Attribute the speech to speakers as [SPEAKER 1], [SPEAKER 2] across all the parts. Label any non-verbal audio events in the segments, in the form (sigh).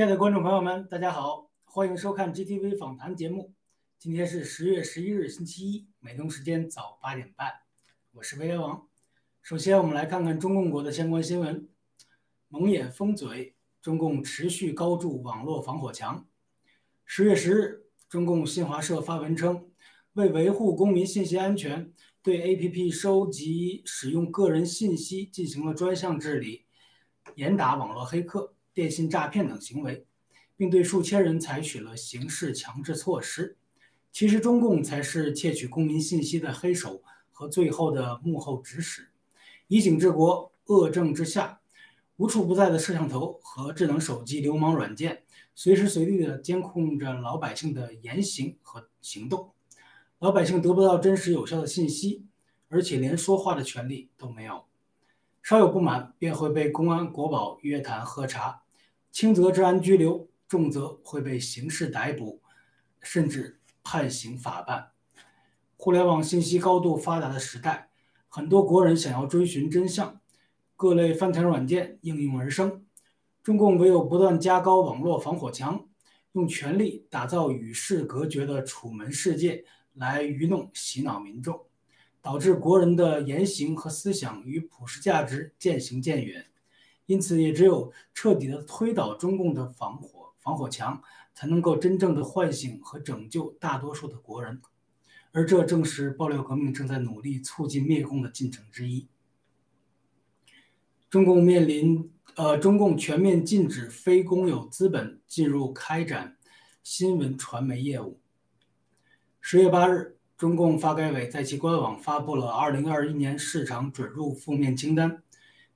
[SPEAKER 1] 亲爱的观众朋友们，大家好，欢迎收看 GTV 访谈节目。今天是十月十一日，星期一，美东时间早八点半，我是威廉王。首先，我们来看看中共国的相关新闻：蒙眼封嘴，中共持续高筑网络防火墙。十月十日，中共新华社发文称，为维护公民信息安全，对 APP 收集使用个人信息进行了专项治理，严打网络黑客。电信诈骗等行为，并对数千人采取了刑事强制措施。其实，中共才是窃取公民信息的黑手和最后的幕后指使。以警治国，恶政之下，无处不在的摄像头和智能手机、流氓软件，随时随地地监控着老百姓的言行和行动。老百姓得不到真实有效的信息，而且连说话的权利都没有。稍有不满，便会被公安、国保约谈喝茶，轻则治安拘留，重则会被刑事逮捕，甚至判刑法办。互联网信息高度发达的时代，很多国人想要追寻真相，各类翻墙软件应运而生。中共唯有不断加高网络防火墙，用权力打造与世隔绝的楚门世界，来愚弄、洗脑民众。导致国人的言行和思想与普世价值渐行渐远，因此也只有彻底的推倒中共的防火防火墙，才能够真正的唤醒和拯救大多数的国人，而这正是爆料革命正在努力促进灭共的进程之一。中共面临呃，中共全面禁止非公有资本进入开展新闻传媒业务。十月八日。中共发改委在其官网发布了2021年市场准入负面清单，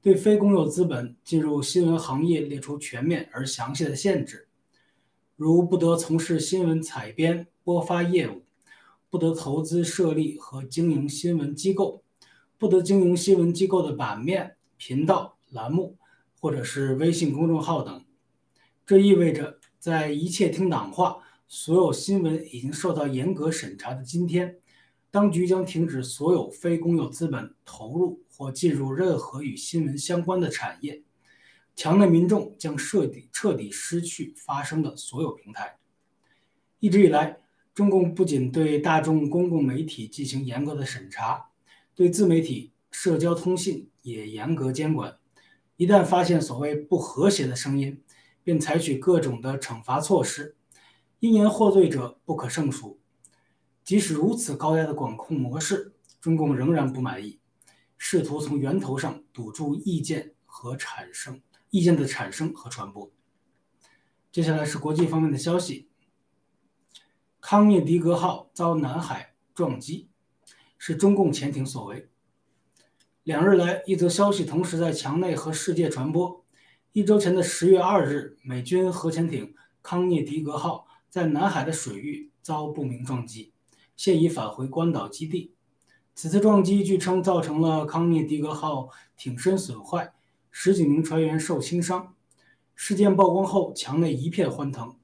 [SPEAKER 1] 对非公有资本进入新闻行业列出全面而详细的限制，如不得从事新闻采编播发业务，不得投资设立和经营新闻机构，不得经营新闻机构的版面、频道、栏目或者是微信公众号等。这意味着，在一切听党话。所有新闻已经受到严格审查的今天，当局将停止所有非公有资本投入或进入任何与新闻相关的产业，墙内民众将彻底彻底失去发声的所有平台。一直以来，中共不仅对大众公共媒体进行严格的审查，对自媒体、社交通信也严格监管。一旦发现所谓不和谐的声音，便采取各种的惩罚措施。因言获罪者不可胜数。即使如此高压的管控模式，中共仍然不满意，试图从源头上堵住意见和产生意见的产生和传播。接下来是国际方面的消息：康涅狄格号遭南海撞击，是中共潜艇所为。两日来，一则消息同时在墙内和世界传播。一周前的十月二日，美军核潜艇康涅狄格号。在南海的水域遭不明撞击，现已返回关岛基地。此次撞击据称造成了康涅狄格号艇身损坏，十几名船员受轻伤。事件曝光后，墙内一片欢腾。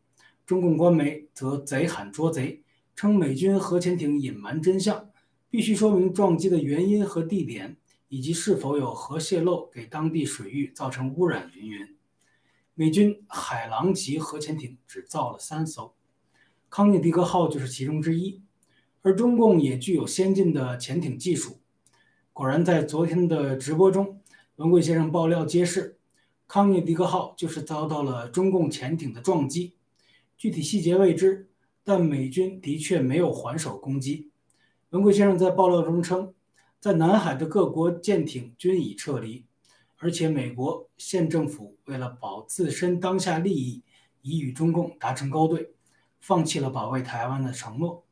[SPEAKER 1] 中共官媒则贼喊捉贼，称美军核潜艇隐瞒真相，必须说明撞击的原因和地点，以及是否有核泄漏给当地水域造成污染。云云。美军海狼级核潜艇只造了三艘。康涅狄格号就是其中之一，而中共也具有先进的潜艇技术。果然，在昨天的直播中，文贵先生爆料揭示，康涅狄格号就是遭到了中共潜艇的撞击，具体细节未知，但美军的确没有还手攻击。文贵先生在爆料中称，在南海的各国舰艇均已撤离，而且美国县政府为了保自身当下利益，已与中共达成勾兑。放弃了保卫台湾的承诺。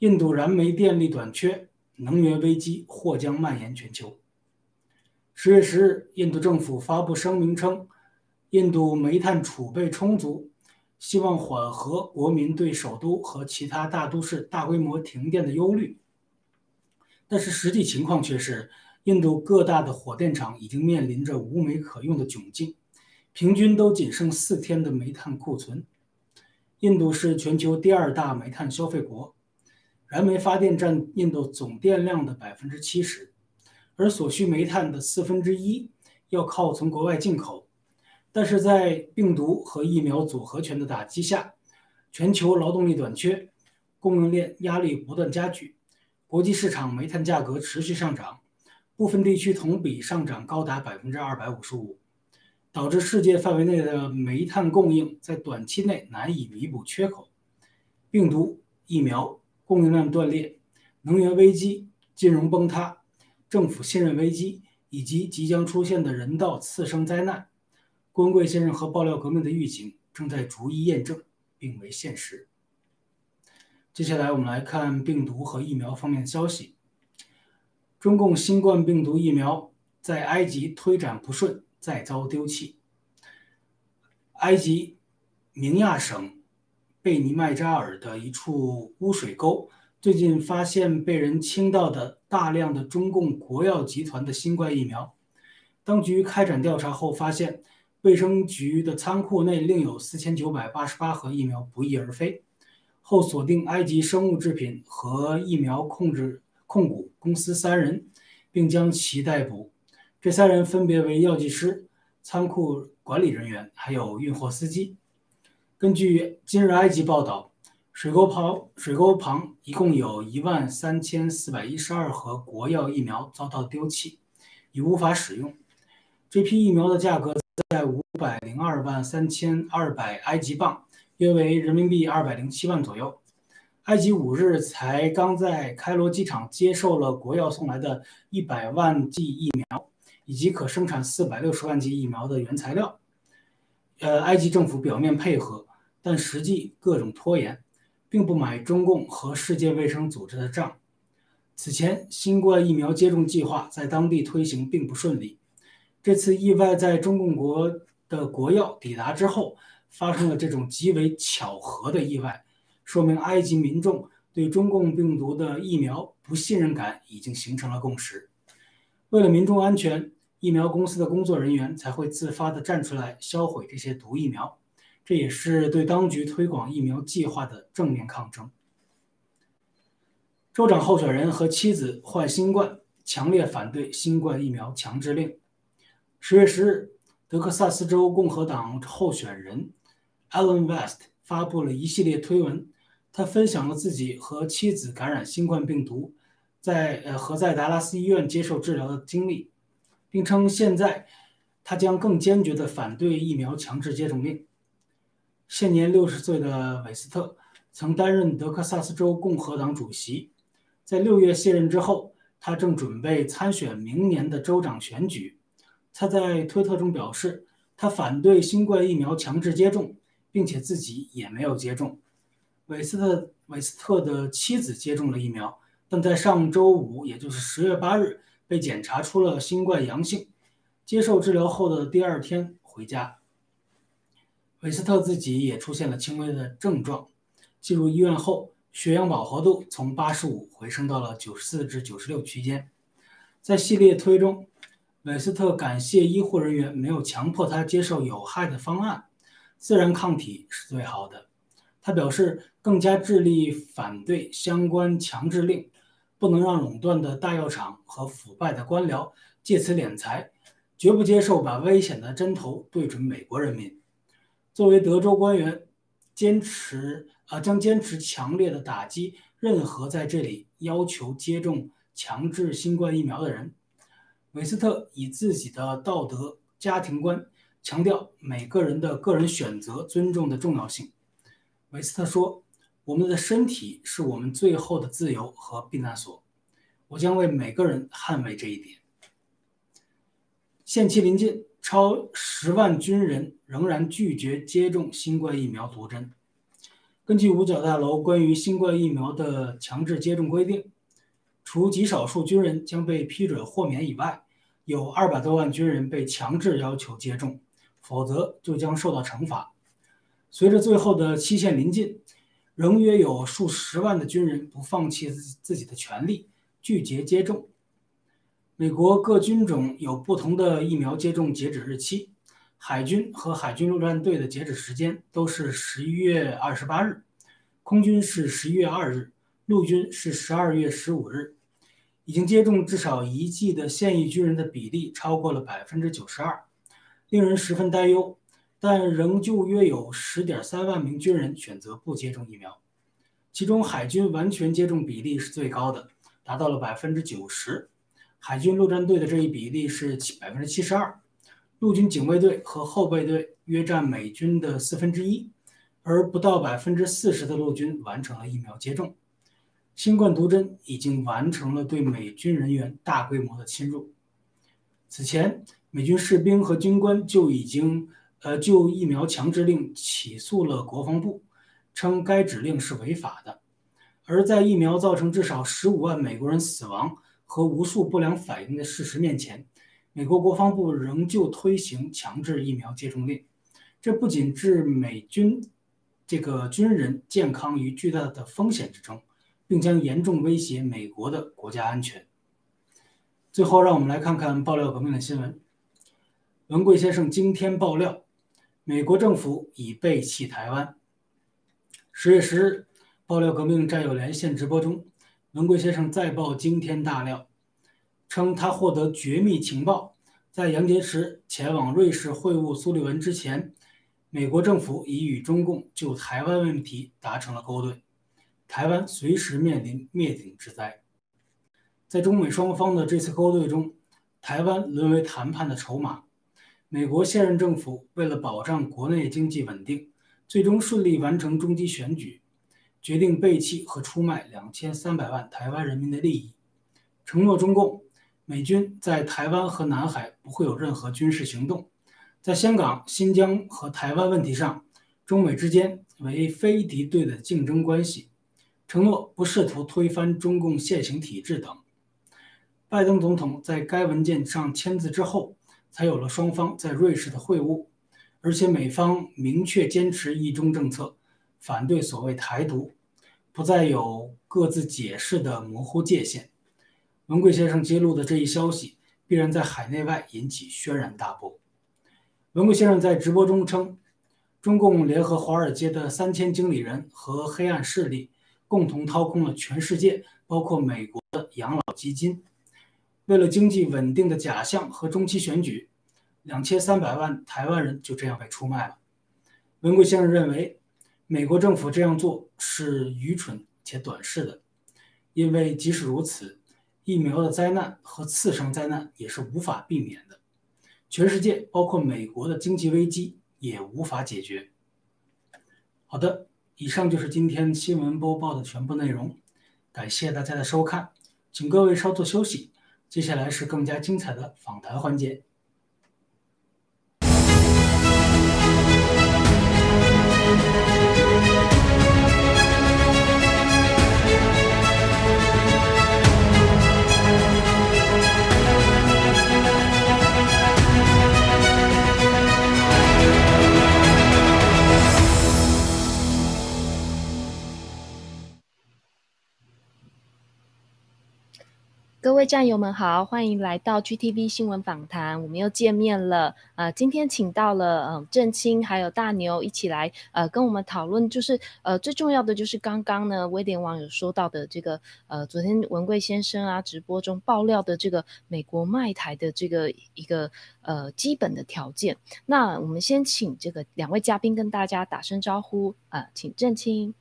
[SPEAKER 1] 印度燃煤电力短缺，能源危机或将蔓延全球。十月十日，印度政府发布声明称，印度煤炭储备充足，希望缓和国民对首都和其他大都市大规模停电的忧虑。但是实际情况却是，印度各大的火电厂已经面临着无煤可用的窘境，平均都仅剩四天的煤炭库存。印度是全球第二大煤炭消费国，燃煤发电占印度总电量的百分之七十，而所需煤炭的四分之一要靠从国外进口。但是在病毒和疫苗组合拳的打击下，全球劳动力短缺，供应链压力不断加剧，国际市场煤炭价格持续上涨，部分地区同比上涨高达百分之二百五十五，导致世界范围内的煤炭供应在短期内难以弥补缺口。病毒、疫苗供应链断裂，能源危机、金融崩塌、政府信任危机以及即将出现的人道次生灾难。郭文贵先生和爆料革命的预警正在逐一验证，并为现实。接下来，我们来看病毒和疫苗方面的消息。中共新冠病毒疫苗在埃及推展不顺，再遭丢弃。埃及明亚省贝尼麦扎尔的一处污水沟，最近发现被人倾倒的大量的中共国药集团的新冠疫苗。当局开展调查后发现。卫生局的仓库内另有四千九百八十八盒疫苗不翼而飞，后锁定埃及生物制品和疫苗控制控股公司三人，并将其逮捕。这三人分别为药剂师、仓库管理人员，还有运货司机。根据今日埃及报道，水沟旁水沟旁一共有一万三千四百一十二盒国药疫苗遭到丢弃，已无法使用。这批疫苗的价格。在五百零二万三千二百埃及镑，约为人民币二百零七万左右。埃及五日才刚在开罗机场接受了国药送来的一百万剂疫苗，以及可生产四百六十万剂疫苗的原材料。呃，埃及政府表面配合，但实际各种拖延，并不买中共和世界卫生组织的账。此前，新冠疫苗接种计划在当地推行并不顺利。这次意外在中共国的国药抵达之后，发生了这种极为巧合的意外，说明埃及民众对中共病毒的疫苗不信任感已经形成了共识。为了民众安全，疫苗公司的工作人员才会自发地站出来销毁这些毒疫苗，这也是对当局推广疫苗计划的正面抗争。州长候选人和妻子患新冠，强烈反对新冠疫苗强制令。十月十日，德克萨斯州共和党候选人 Alan West 发布了一系列推文。他分享了自己和妻子感染新冠病毒，在呃和在达拉斯医院接受治疗的经历，并称现在他将更坚决地反对疫苗强制接种令。现年六十岁的韦斯特曾担任德克萨斯州共和党主席，在六月卸任之后，他正准备参选明年的州长选举。他在推特中表示，他反对新冠疫苗强制接种，并且自己也没有接种。韦斯特韦斯特的妻子接种了疫苗，但在上周五，也就是十月八日，被检查出了新冠阳性。接受治疗后的第二天回家。韦斯特自己也出现了轻微的症状，进入医院后，血氧饱和度从八十五回升到了九十四至九十六区间。在系列推中。韦斯特感谢医护人员没有强迫他接受有害的方案，自然抗体是最好的。他表示更加致力反对相关强制令，不能让垄断的大药厂和腐败的官僚借此敛财，绝不接受把危险的针头对准美国人民。作为德州官员，坚持啊将坚持强烈的打击任何在这里要求接种强制新冠疫苗的人。韦斯特以自己的道德家庭观强调每个人的个人选择尊重的重要性。韦斯特说：“我们的身体是我们最后的自由和避难所，我将为每个人捍卫这一点。”限期临近，超十万军人仍然拒绝接种新冠疫苗毒针。根据五角大楼关于新冠疫苗的强制接种规定，除极少数军人将被批准豁免以外，有二百多万军人被强制要求接种，否则就将受到惩罚。随着最后的期限临近，仍约有数十万的军人不放弃自自己的权利，拒绝接种。美国各军种有不同的疫苗接种截止日期，海军和海军陆战队的截止时间都是十一月二十八日，空军是十一月二日，陆军是十二月十五日。已经接种至少一剂的现役军人的比例超过了百分之九十二，令人十分担忧。但仍旧约有十点三万名军人选择不接种疫苗，其中海军完全接种比例是最高的，达到了百分之九十。海军陆战队的这一比例是百分之七十二，陆军警卫队和后备队约占美军的四分之一，而不到百分之四十的陆军完成了疫苗接种。新冠毒针已经完成了对美军人员大规模的侵入。此前，美军士兵和军官就已经。呃，就疫苗强制令起诉了国防部，称该指令是违法的。而在疫苗造成至少十五万美国人死亡和无数不良反应的事实面前，美国国防部仍旧推行强制疫苗接种令，这不仅置美军这个军人健康于巨大的风险之中，并将严重威胁美国的国家安全。最后，让我们来看看爆料革命的新闻。文贵先生今天爆料。美国政府已背弃台湾。十月十日，爆料革命战友连线直播中，文贵先生再爆惊天大料，称他获得绝密情报，在杨洁篪前往瑞士会晤苏利文之前，美国政府已与中共就台湾问题达成了勾兑，台湾随时面临灭顶之灾。在中美双方的这次勾兑中，台湾沦为谈判的筹码。美国现任政府为了保障国内经济稳定，最终顺利完成中期选举，决定背弃和出卖两千三百万台湾人民的利益，承诺中共美军在台湾和南海不会有任何军事行动，在香港、新疆和台湾问题上，中美之间为非敌对的竞争关系，承诺不试图推翻中共现行体制等。拜登总统在该文件上签字之后。才有了双方在瑞士的会晤，而且美方明确坚持一中政策，反对所谓台独，不再有各自解释的模糊界限。文贵先生揭露的这一消息，必然在海内外引起轩然大波。文贵先生在直播中称，中共联合华尔街的三千经理人和黑暗势力，共同掏空了全世界，包括美国的养老基金。为了经济稳定的假象和中期选举，两千三百万台湾人就这样被出卖了。文贵先生认为，美国政府这样做是愚蠢且短视的，因为即使如此，疫苗的灾难和次生灾难也是无法避免的。全世界，包括美国的经济危机也无法解决。好的，以上就是今天新闻播报的全部内容，感谢大家的收看，请各位稍作休息。接下来是更加精彩的访谈环节。
[SPEAKER 2] 各位战友们好，欢迎来到 GTV 新闻访谈，我们又见面了。呃，今天请到了嗯郑清还有大牛一起来呃跟我们讨论，就是呃最重要的就是刚刚呢威廉网友说到的这个呃昨天文贵先生啊直播中爆料的这个美国卖台的这个一个呃基本的条件。那我们先请这个两位嘉宾跟大家打声招呼啊，请郑清。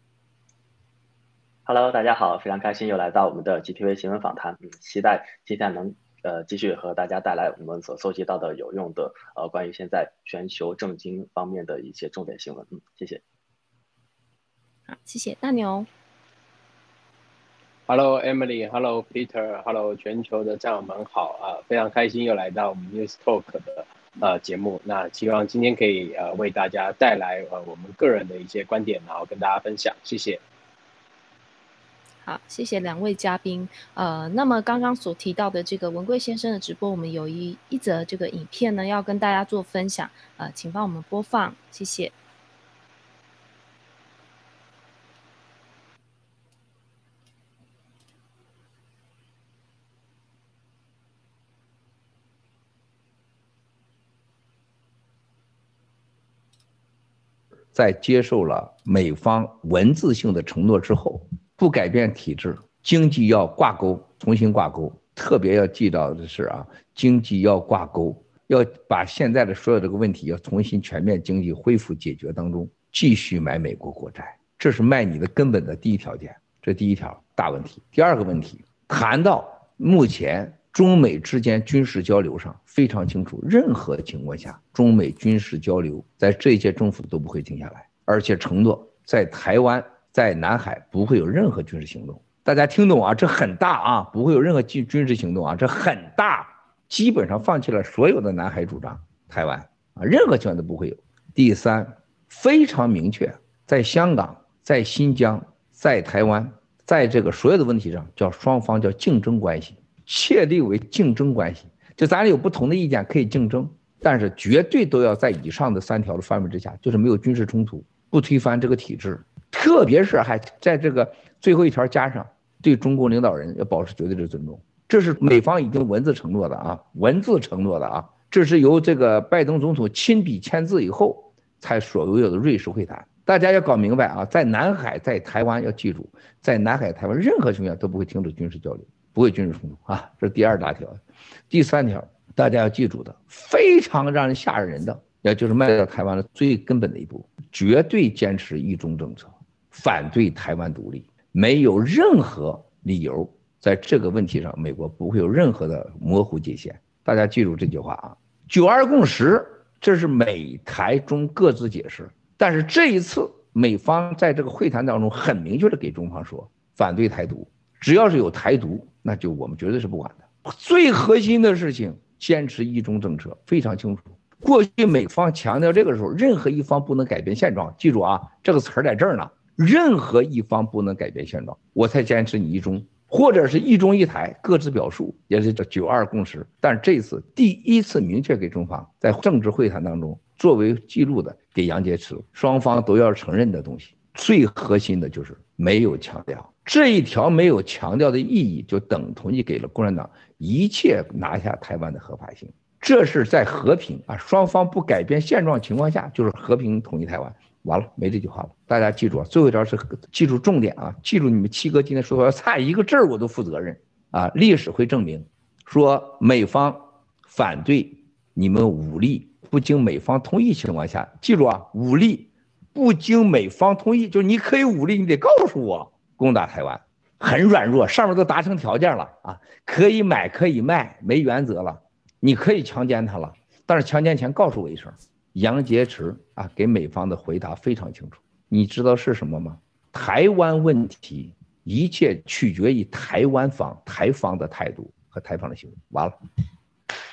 [SPEAKER 3] Hello，大家好，非常开心又来到我们的 GTV 新闻访谈，嗯，期待今天能呃继续和大家带来我们所搜集到的有用的呃关于现在全球政经方面的一些重点新闻，嗯，谢谢。
[SPEAKER 2] 好，谢谢。大牛。
[SPEAKER 4] Hello Emily，Hello Peter，Hello 全球的战友们好。啊，非常开心又来到我们 News Talk 的呃节目，那希望今天可以呃为大家带来呃我们个人的一些观点，然后跟大家分享，谢谢。
[SPEAKER 2] 好，谢谢两位嘉宾。呃，那么刚刚所提到的这个文贵先生的直播，我们有一一则这个影片呢，要跟大家做分享。呃，请帮我们播放，谢谢。
[SPEAKER 5] 在接受了美方文字性的承诺之后。不改变体制，经济要挂钩，重新挂钩。特别要记到的是啊，经济要挂钩，要把现在的所有这个问题要重新全面经济恢复解决当中，继续买美国国债，这是卖你的根本的第一条件，这第一条大问题。第二个问题，谈到目前中美之间军事交流上非常清楚，任何情况下中美军事交流在这一届政府都不会停下来，而且承诺在台湾、在南海不会有任何军事行动。大家听懂啊？这很大啊，不会有任何军军事行动啊，这很大，基本上放弃了所有的南海主张，台湾啊，任何情况都不会有。第三，非常明确，在香港、在新疆、在台湾，在这个所有的问题上，叫双方叫竞争关系，确立为竞争关系，就咱俩有不同的意见可以竞争，但是绝对都要在以上的三条的范围之下，就是没有军事冲突，不推翻这个体制，特别是还在这个最后一条加上。对中国领导人要保持绝对的尊重，这是美方已经文字承诺的啊，文字承诺的啊，这是由这个拜登总统亲笔签字以后才所拥有的瑞士会谈。大家要搞明白啊，在南海，在台湾要记住，在南海、台湾任何情况下都不会停止军事交流，不会军事冲突啊，这是第二大条。第三条，大家要记住的，非常让人吓人的，也就是迈到台湾的最根本的一步，绝对坚持一中政策，反对台湾独立。没有任何理由在这个问题上，美国不会有任何的模糊界限。大家记住这句话啊！九二共识，这是美台中各自解释。但是这一次，美方在这个会谈当中很明确的给中方说，反对台独，只要是有台独，那就我们绝对是不管的。最核心的事情，坚持一中政策，非常清楚。过去美方强调这个时候，任何一方不能改变现状。记住啊，这个词儿在这儿呢。任何一方不能改变现状，我才坚持你一中，或者是一中一台，各自表述，也是这九二共识。但这次第一次明确给中方在政治会谈当中作为记录的，给杨洁篪，双方都要承认的东西。最核心的就是没有强调这一条，没有强调的意义，就等同于给了共产党一切拿下台湾的合法性。这是在和平啊，双方不改变现状情况下，就是和平统一台湾。完了，没这句话了。大家记住啊，最后一条是记住重点啊，记住你们七哥今天说的，差一个字儿我都负责任啊。历史会证明，说美方反对你们武力不经美方同意情况下，记住啊，武力不经美方同意，就是你可以武力，你得告诉我攻打台湾，很软弱，上面都达成条件了啊，可以买可以卖，没原则了，你可以强奸他了，但是强奸前告诉我一声。杨洁篪啊，给美方的回答非常清楚，你知道是什么吗？台湾问题一切取决于台湾方、台方的态度和台方的行为。完了，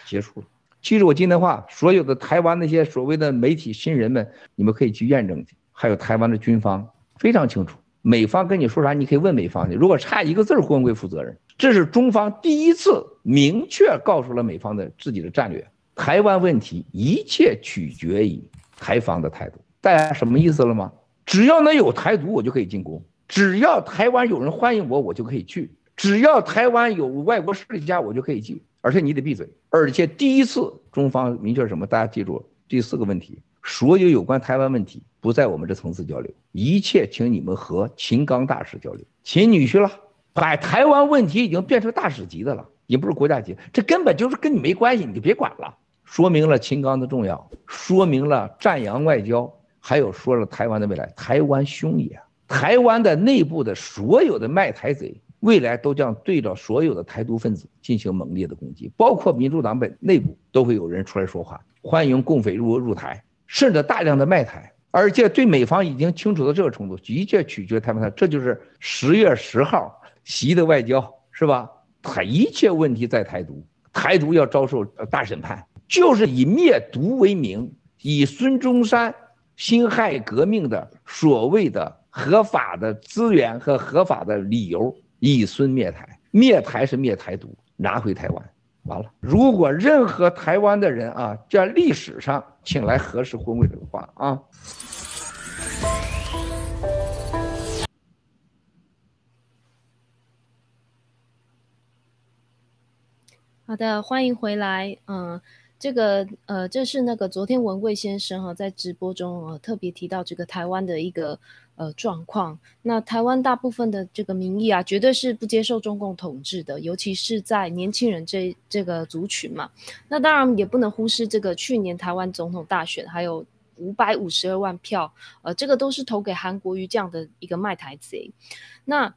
[SPEAKER 5] 结束了。记住我今天话，所有的台湾那些所谓的媒体新人们，你们可以去验证去。还有台湾的军方非常清楚，美方跟你说啥，你可以问美方去。如果差一个字，会不会负责任？这是中方第一次明确告诉了美方的自己的战略。台湾问题一切取决于台方的态度，大家什么意思了吗？只要能有台独，我就可以进攻；只要台湾有人欢迎我，我就可以去；只要台湾有外国势力加，我就可以去。而且你得闭嘴。而且第一次中方明确什么？大家记住第四个问题：所有有关台湾问题不在我们这层次交流，一切请你们和秦刚大使交流。秦女婿了，把台湾问题已经变成大使级的了，也不是国家级，这根本就是跟你没关系，你就别管了。说明了秦刚的重要，说明了赞扬外交，还有说了台湾的未来。台湾兄也，台湾的内部的所有的卖台贼，未来都将对着所有的台独分子进行猛烈的攻击，包括民主党本内部都会有人出来说话，欢迎共匪入入台，甚至大量的卖台，而且对美方已经清楚到这个程度，一切取决台湾，这就是十月十号习的外交，是吧？他一切问题在台独，台独要遭受大审判。就是以灭毒为名，以孙中山辛亥革命的所谓的合法的资源和合法的理由，以孙灭台。灭台是灭台独，拿回台湾。完了，如果任何台湾的人啊，在历史上请来核实婚位的话啊。
[SPEAKER 2] 好的，欢迎回来，嗯。这个呃，这是那个昨天文贵先生哈在直播中呃特别提到这个台湾的一个呃状况。那台湾大部分的这个民意啊，绝对是不接受中共统治的，尤其是在年轻人这这个族群嘛。那当然也不能忽视这个去年台湾总统大选还有五百五十二万票，呃，这个都是投给韩国瑜这样的一个卖台贼。那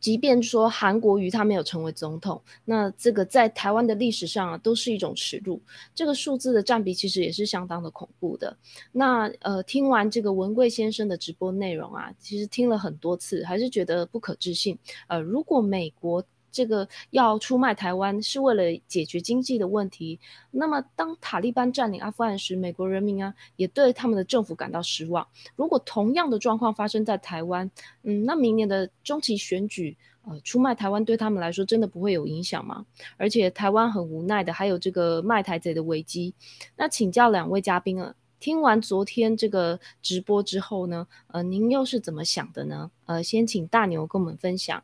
[SPEAKER 2] 即便说韩国瑜他没有成为总统，那这个在台湾的历史上啊，都是一种耻辱。这个数字的占比其实也是相当的恐怖的。那呃，听完这个文贵先生的直播内容啊，其实听了很多次，还是觉得不可置信。呃，如果美国这个要出卖台湾是为了解决经济的问题，那么当塔利班占领阿富汗时，美国人民啊也对他们的政府感到失望。如果同样的状况发生在台湾，嗯，那明年的中期选举，呃，出卖台湾对他们来说真的不会有影响吗？而且台湾很无奈的还有这个卖台贼的危机。那请教两位嘉宾啊，听完昨天这个直播之后呢，呃，您又是怎么想的呢？呃，先请大牛跟我们分享。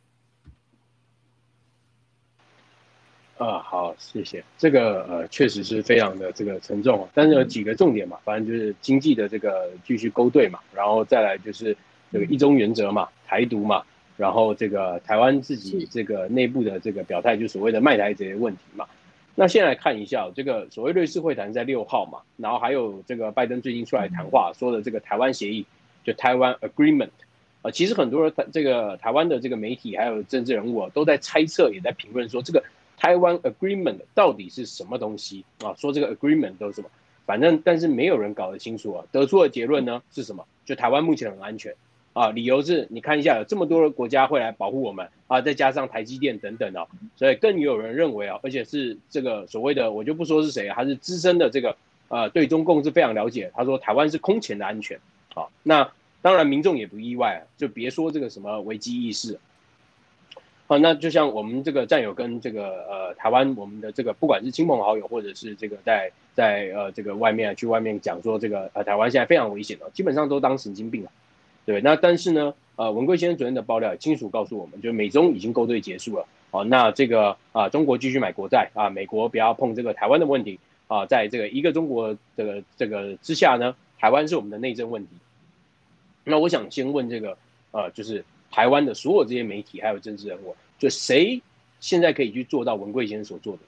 [SPEAKER 4] 啊，好，谢谢。这个呃，确实是非常的这个沉重，但是有几个重点嘛，反正就是经济的这个继续勾兑嘛，然后再来就是这个一中原则嘛，台独嘛，然后这个台湾自己这个内部的这个表态，就所谓的卖台这些问题嘛。那先来看一下这个所谓瑞士会谈在六号嘛，然后还有这个拜登最近出来谈话说的这个台湾协议，就台湾 Agreement，啊，其实很多人这个台湾的这个媒体还有政治人物啊都在猜测，也在评论说这个。台湾 agreement 到底是什么东西啊？说这个 agreement 都是什么？反正但是没有人搞得清楚啊。得出的结论呢是什么？就台湾目前很安全啊。理由是你看一下，有这么多的国家会来保护我们啊，再加上台积电等等啊，所以更有人认为啊，而且是这个所谓的我就不说是谁，他是资深的这个呃对中共是非常了解。他说台湾是空前的安全啊。那当然民众也不意外，就别说这个什么危机意识。好，那就像我们这个战友跟这个呃台湾我们的这个不管是亲朋好友或者是这个在在呃这个外面去外面讲说这个呃台湾现在非常危险的，基本上都当神经病了，对。那但是呢，呃文贵先生昨天的爆料也清楚告诉我们，就美中已经勾兑结束了，哦，那这个啊中国继续买国债啊，美国不要碰这个台湾的问题啊，在这个一个中国这个这个之下呢，台湾是我们的内政问题。那我想先问这个呃就是。台湾的所有这些媒体还有政治人物，就谁现在可以去做到文贵先生所做的？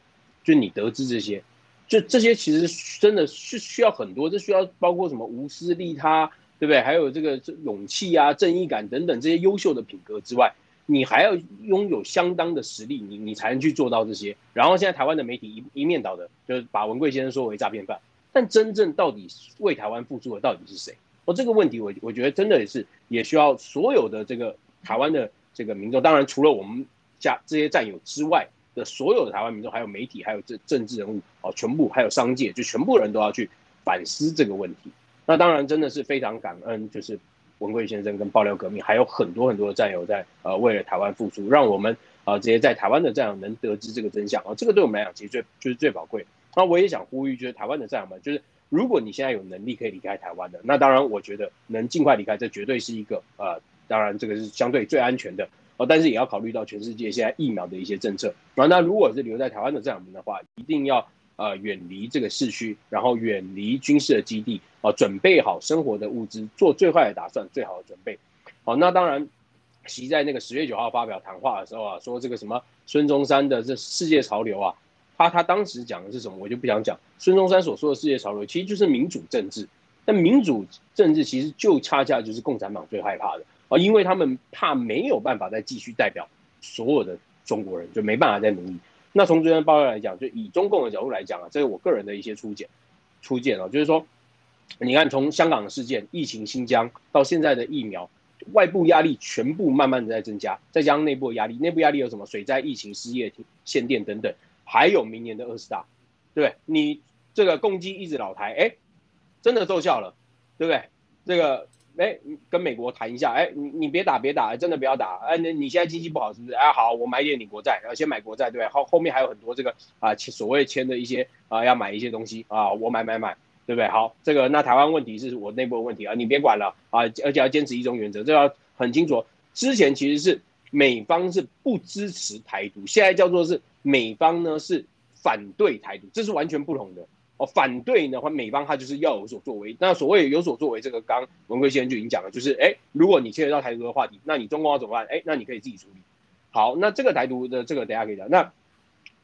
[SPEAKER 4] 就你得知这些，就这些其实真的是需要很多，这需要包括什么无私利他，对不对？还有这个勇气啊、正义感等等这些优秀的品格之外，你还要拥有相当的实力，你你才能去做到这些。然后现在台湾的媒体一一面倒的，就是把文贵先生说为诈骗犯，但真正到底为台湾付出的到底是谁？哦，这个问题我我觉得真的也是也需要所有的这个。台湾的这个民众，当然除了我们家这些战友之外的所有的台湾民众，还有媒体，还有政政治人物哦，全部还有商界，就全部人都要去反思这个问题。那当然真的是非常感恩，就是文贵先生跟爆料革命，还有很多很多的战友在呃为了台湾付出，让我们啊这些在台湾的战友能得知这个真相啊，这个对我们来讲其实最就是最宝贵。那我也想呼吁，就是台湾的战友们，就是如果你现在有能力可以离开台湾的，那当然我觉得能尽快离开，这绝对是一个呃。当然，这个是相对最安全的哦，但是也要考虑到全世界现在疫苗的一些政策啊。那如果是留在台湾的战友们的话，一定要呃远离这个市区，然后远离军事的基地啊，准备好生活的物资，做最坏的打算，最好的准备。好，那当然，习在那个十月九号发表谈话的时候啊，说这个什么孙中山的这世界潮流啊，他他当时讲的是什么，我就不想讲。孙中山所说的世界潮流，其实就是民主政治。那民主政治其实就恰恰就是共产党最害怕的。啊，因为他们怕没有办法再继续代表所有的中国人，就没办法再努力。那从昨天报告来讲，就以中共的角度来讲啊，这是我个人的一些初见，初见啊，就是说，你看从香港的事件、疫情、新疆到现在的疫苗，外部压力全部慢慢的在增加，再加上内部压力，内部压力有什么？水灾、疫情、失业、限电等等，还有明年的二十大，对不对？你这个攻击一直老台，哎，真的奏效了，对不对？这个。哎，跟美国谈一下，哎，你你别打别打，真的不要打，哎，那你现在经济不好是不是？哎，好，我买点你国债，然后先买国债，对后后面还有很多这个啊，所谓签的一些啊，要买一些东西啊，我买买买，对不对？好，这个那台湾问题是我内部的问题啊，你别管了啊，而且要坚持一中原则，这要很清楚。之前其实是美方是不支持台独，现在叫做是美方呢是反对台独，这是完全不同的。哦，反对的话，美方他就是要有所作为。那所谓有所作为，这个刚文贵先生就已经讲了，就是哎，如果你牵扯到台独的话题，那你中共要怎么办？哎，那你可以自己处理。好，那这个台独的这个等下可以讲。那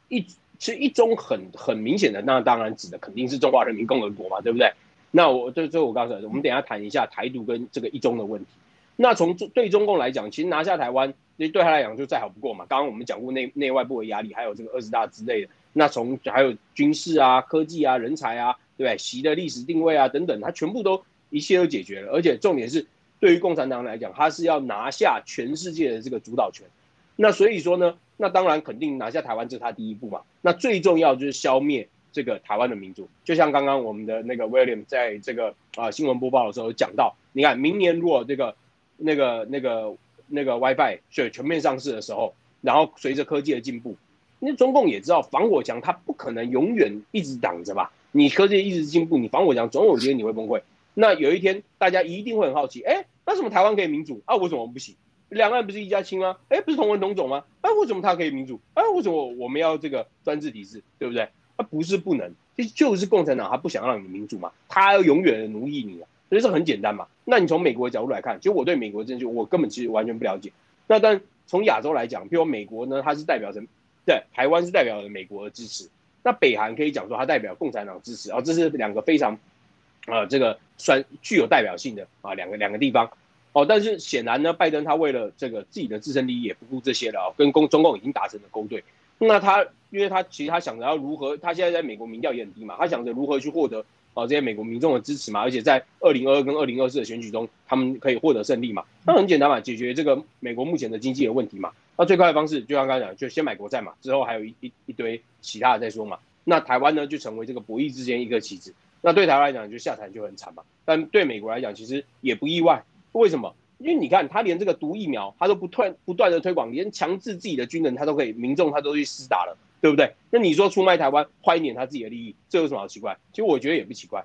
[SPEAKER 4] 一其实一中很很明显的，那当然指的肯定是中华人民共和国嘛，对不对？那我这这我刚才我们等下谈一下台独跟这个一中的问题。那从对中共来讲，其实拿下台湾，那对他来讲就再好不过嘛。刚刚我们讲过内内外部的压力，还有这个二十大之类的。那从还有军事啊、科技啊、人才啊，对不对？习的历史定位啊等等，它全部都一切都解决了。而且重点是，对于共产党来讲，他是要拿下全世界的这个主导权。那所以说呢，那当然肯定拿下台湾这是他第一步嘛。那最重要就是消灭这个台湾的民主。就像刚刚我们的那个 William 在这个啊新闻播报的时候讲到，你看明年如果这个那个那个那个 WiFi 就全面上市的时候，然后随着科技的进步。那中共也知道防火墙它不可能永远一直挡着吧？你科技一直进步，你防火墙总有一天你会崩溃。那有一天大家一定会很好奇，哎，为什么台湾可以民主啊？为什么不行？两岸不是一家亲吗？哎，不是同文同种吗？哎，为什么他可以民主？哎，为什么我们要这个专制体制？对不对？啊，不是不能，就就是共产党他不想让你民主嘛，他要永远的奴役你啊，所以这很简单嘛。那你从美国的角度来看，其实我对美国政治我根本其实完全不了解。那但从亚洲来讲，比如美国呢，它是代表着。对，台湾是代表了美国的支持，那北韩可以讲说它代表共产党支持，哦，这是两个非常，呃，这个算具有代表性的啊两个两个地方，哦，但是显然呢，拜登他为了这个自己的自身利益也不顾这些了，哦，跟共中共已经达成了勾兑，那他因为他其实他想着要如何，他现在在美国民调也很低嘛，他想着如何去获得啊这些美国民众的支持嘛，而且在二零二二跟二零二四的选举中，他们可以获得胜利嘛，那很简单嘛，解决这个美国目前的经济的问题嘛。那最快的方式，就像刚才讲，就先买国债嘛，之后还有一一一堆其他的再说嘛。那台湾呢，就成为这个博弈之间一个棋子。那对台湾来讲，就下台就很惨嘛。但对美国来讲，其实也不意外。为什么？因为你看，他连这个毒疫苗，他都不断不断的推广，连强制自己的军人，他都可以，民众他都去施打了，对不对？那你说出卖台湾，换一点他自己的利益，这有什么好奇怪？其实我觉得也不奇怪。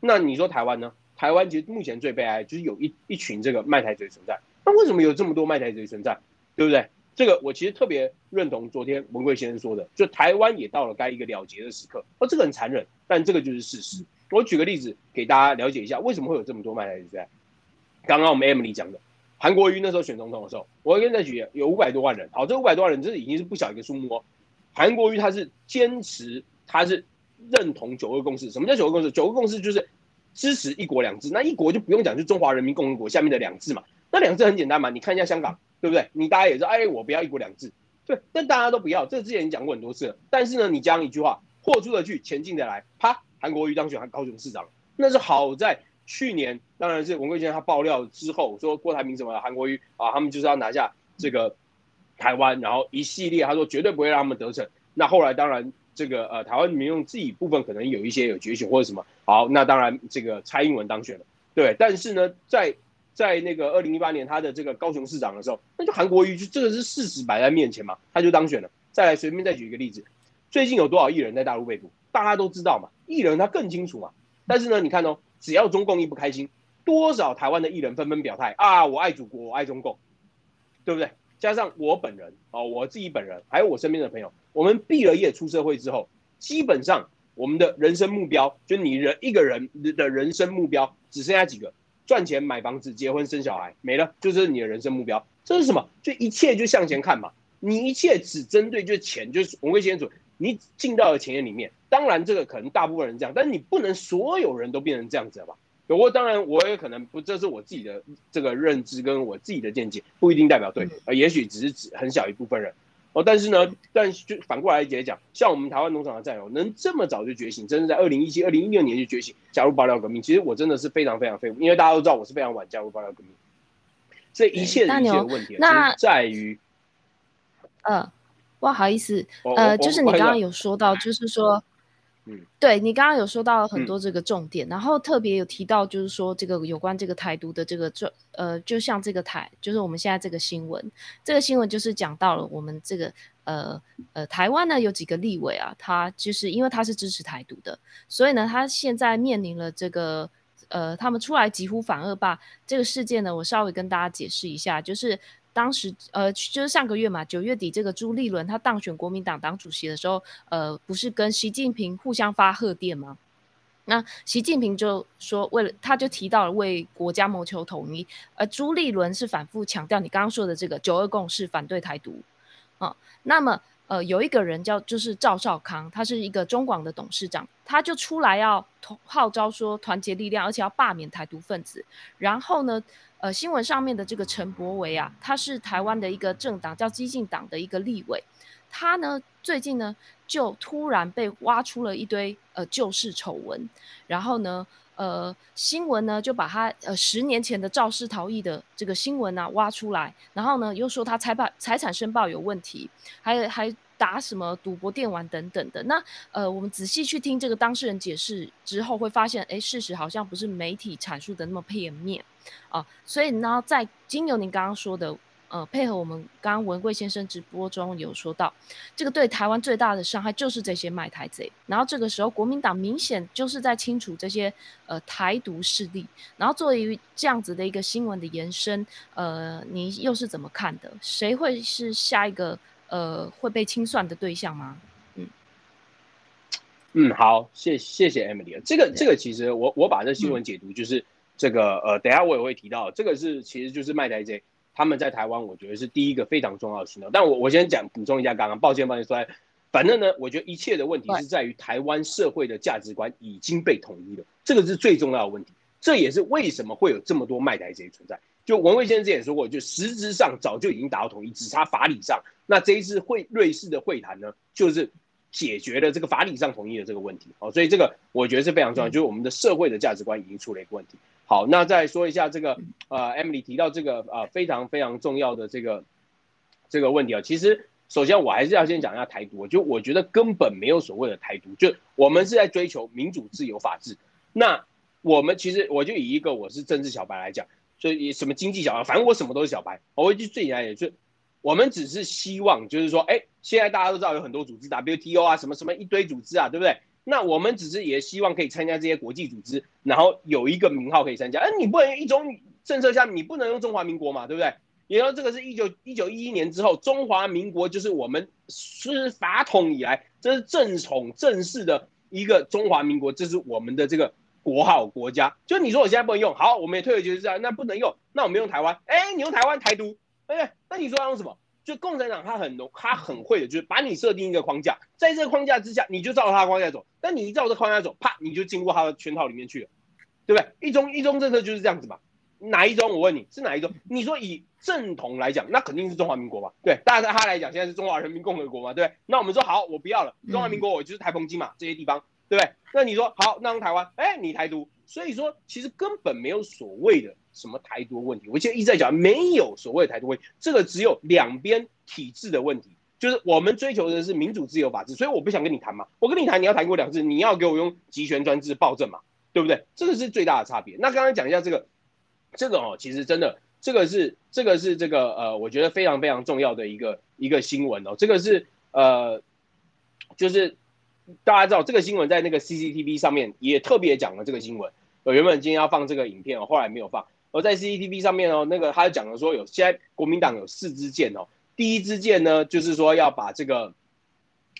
[SPEAKER 4] 那你说台湾呢？台湾其实目前最悲哀就是有一一群这个卖台贼存在。那为什么有这么多卖台贼存在？对不对？这个我其实特别认同昨天文贵先生说的，就台湾也到了该一个了结的时刻。哦，这个很残忍，但这个就是事实。我举个例子给大家了解一下，为什么会有这么多卖台在？刚刚我们 Emily 讲的，韩国瑜那时候选总统的时候，我跟再举有五百多万人。好，这五百多万人这已经是不小一个数目哦。韩国瑜他是坚持，他是认同九二共识。什么叫九二共识？九二共识就是支持一国两制。那一国就不用讲，就中华人民共和国下面的两制嘛。那两制很简单嘛，你看一下香港。对不对？你大家也知道，哎，我不要一国两制，对，但大家都不要，这之前讲过很多次了。但是呢，你讲一句话，豁出的去，前进的来，啪，韩国瑜当选高雄市长，那是好在去年，当然是文贵先生他爆料之后说郭台铭什么韩国瑜啊，他们就是要拿下这个台湾，然后一系列他说绝对不会让他们得逞。那后来当然这个呃台湾民众自己部分可能有一些有觉醒或者什么，好，那当然这个蔡英文当选了，对，但是呢，在在那个二零一八年他的这个高雄市长的时候，那就韩国瑜就这个是事实摆在面前嘛，他就当选了。再来随便再举一个例子，最近有多少艺人在大陆被捕，大家都知道嘛，艺人他更清楚嘛。但是呢，你看哦，只要中共一不开心，多少台湾的艺人纷纷表态啊，我爱祖国，我爱中共，对不对？加上我本人哦，我自己本人，还有我身边的朋友，我们毕了业出社会之后，基本上我们的人生目标，就你人一个人的人生目标，只剩下几个。赚钱、买房子、结婚、生小孩，没了，就是你的人生目标。这是什么？就一切就向前看嘛。你一切只针对就是钱，就是我会先说，你进到了钱眼里面。当然，这个可能大部分人这样，但你不能所有人都变成这样子吧？我当然我也可能不，这是我自己的这个认知跟我自己的见解，不一定代表对，呃，也许只是指很小一部分人。哦，但是呢，但是就反过来也讲，像我们台湾农场的战友能这么早就觉醒，真的在二零一七、二零一六年就觉醒，加入爆料革命。其实我真的是非常非常佩服，因为大家都知道我是非常晚加入爆料革命。这一切的一切的问题，那在于，
[SPEAKER 2] 呃，不好意思，呃，就是你刚刚有说到，就是说。嗯，对你刚刚有说到很多这个重点，然后特别有提到，就是说这个有关这个台独的这个这呃，就像这个台，就是我们现在这个新闻，这个新闻就是讲到了我们这个呃呃台湾呢有几个立委啊，他就是因为他是支持台独的，所以呢他现在面临了这个呃他们出来疾呼反恶霸这个事件呢，我稍微跟大家解释一下，就是。当时，呃，就是上个月嘛，九月底，这个朱立伦他当选国民党党主席的时候，呃，不是跟习近平互相发贺电吗？那习近平就说，为了他就提到了为国家谋求统一，而朱立伦是反复强调你刚刚说的这个九二共识，反对台独啊。那么呃，有一个人叫就是赵少康，他是一个中广的董事长，他就出来要号召说团结力量，而且要罢免台独分子。然后呢，呃，新闻上面的这个陈柏维啊，他是台湾的一个政党叫激进党的一个立委。他呢，最近呢，就突然被挖出了一堆呃旧事丑闻，然后呢，呃，新闻呢就把他呃十年前的肇事逃逸的这个新闻啊挖出来，然后呢又说他财报财产申报有问题，还还打什么赌博电玩等等的。那呃，我们仔细去听这个当事人解释之后，会发现，哎，事实好像不是媒体阐述的那么片面啊。所以呢，在经由您刚刚说的。呃，配合我们刚刚文贵先生直播中有说到，这个对台湾最大的伤害就是这些卖台贼。然后这个时候，国民党明显就是在清除这些呃台独势力。然后作为这样子的一个新闻的延伸，呃，你又是怎么看的？谁会是下一个呃会被清算的对象吗？
[SPEAKER 4] 嗯嗯，好，谢谢谢 Emily。这个这个其实我我把这新闻解读就是这个呃，等下我也会提到，这个是其实就是卖台贼。他们在台湾，我觉得是第一个非常重要的行动。但我我先讲补充一下，刚刚抱歉抱歉说，反正呢，我觉得一切的问题是在于台湾社会的价值观已经被统一了，这个是最重要的问题。这也是为什么会有这么多卖台贼存在。就文蔚先生之前说过，就实质上早就已经达到统一，只差法理上。那这一次会瑞士的会谈呢，就是解决了这个法理上统一的这个问题。哦，所以这个我觉得是非常重要，就是我们的社会的价值观已经出了一个问题。好，那再说一下这个，呃，Emily 提到这个呃，非常非常重要的这个这个问题啊。其实，首先我还是要先讲一下台独，就我觉得根本没有所谓的台独，就我们是在追求民主、自由、法治。那我们其实，我就以一个我是政治小白来讲，所以什么经济小白，反正我什么都是小白。我就最简单也就我们只是希望，就是说，哎，现在大家都知道有很多组织，WTO 啊，什么什么一堆组织啊，对不对？那我们只是也希望可以参加这些国际组织，然后有一个名号可以参加。哎，你不能一种政策下，你不能用中华民国嘛，对不对？然后这个是一九一九一一年之后，中华民国就是我们是法统以来，这是正统正式的一个中华民国，这是我们的这个国号国家。就你说我现在不能用，好，我们也退回去，就这样，那不能用，那我们用台湾。哎，你用台湾台独，哎，那你说要用什么？就共产党他很浓，他很会的，就是把你设定一个框架，在这个框架之下，你就照着他的框架走。但你一照着框架走，啪，你就进入他的圈套里面去了，对不对？一中一中政策就是这样子嘛。哪一中？我问你是哪一中？你说以正统来讲，那肯定是中华民国嘛？对，但是他来讲，现在是中华人民共和国嘛？对。那我们说好，我不要了，中华民国我就是台澎金马这些地方，对不对？那你说好，那用台湾？哎，你台独。所以说，其实根本没有所谓的。什么台独问题？我现在一直在讲，没有所谓的台独问题，这个只有两边体制的问题，就是我们追求的是民主、自由、法治，所以我不想跟你谈嘛。我跟你谈，你要谈过两次，你要给我用集权专制暴政嘛，对不对？这个是最大的差别。那刚刚讲一下这个，这个哦，其实真的，这个是这个是这个呃，我觉得非常非常重要的一个一个新闻哦。这个是呃，就是大家知道这个新闻在那个 CCTV 上面也特别讲了这个新闻。我原本今天要放这个影片哦，后来没有放。而在 CCTV 上面哦，那个他讲的说有现在国民党有四支箭哦，第一支箭呢就是说要把这个，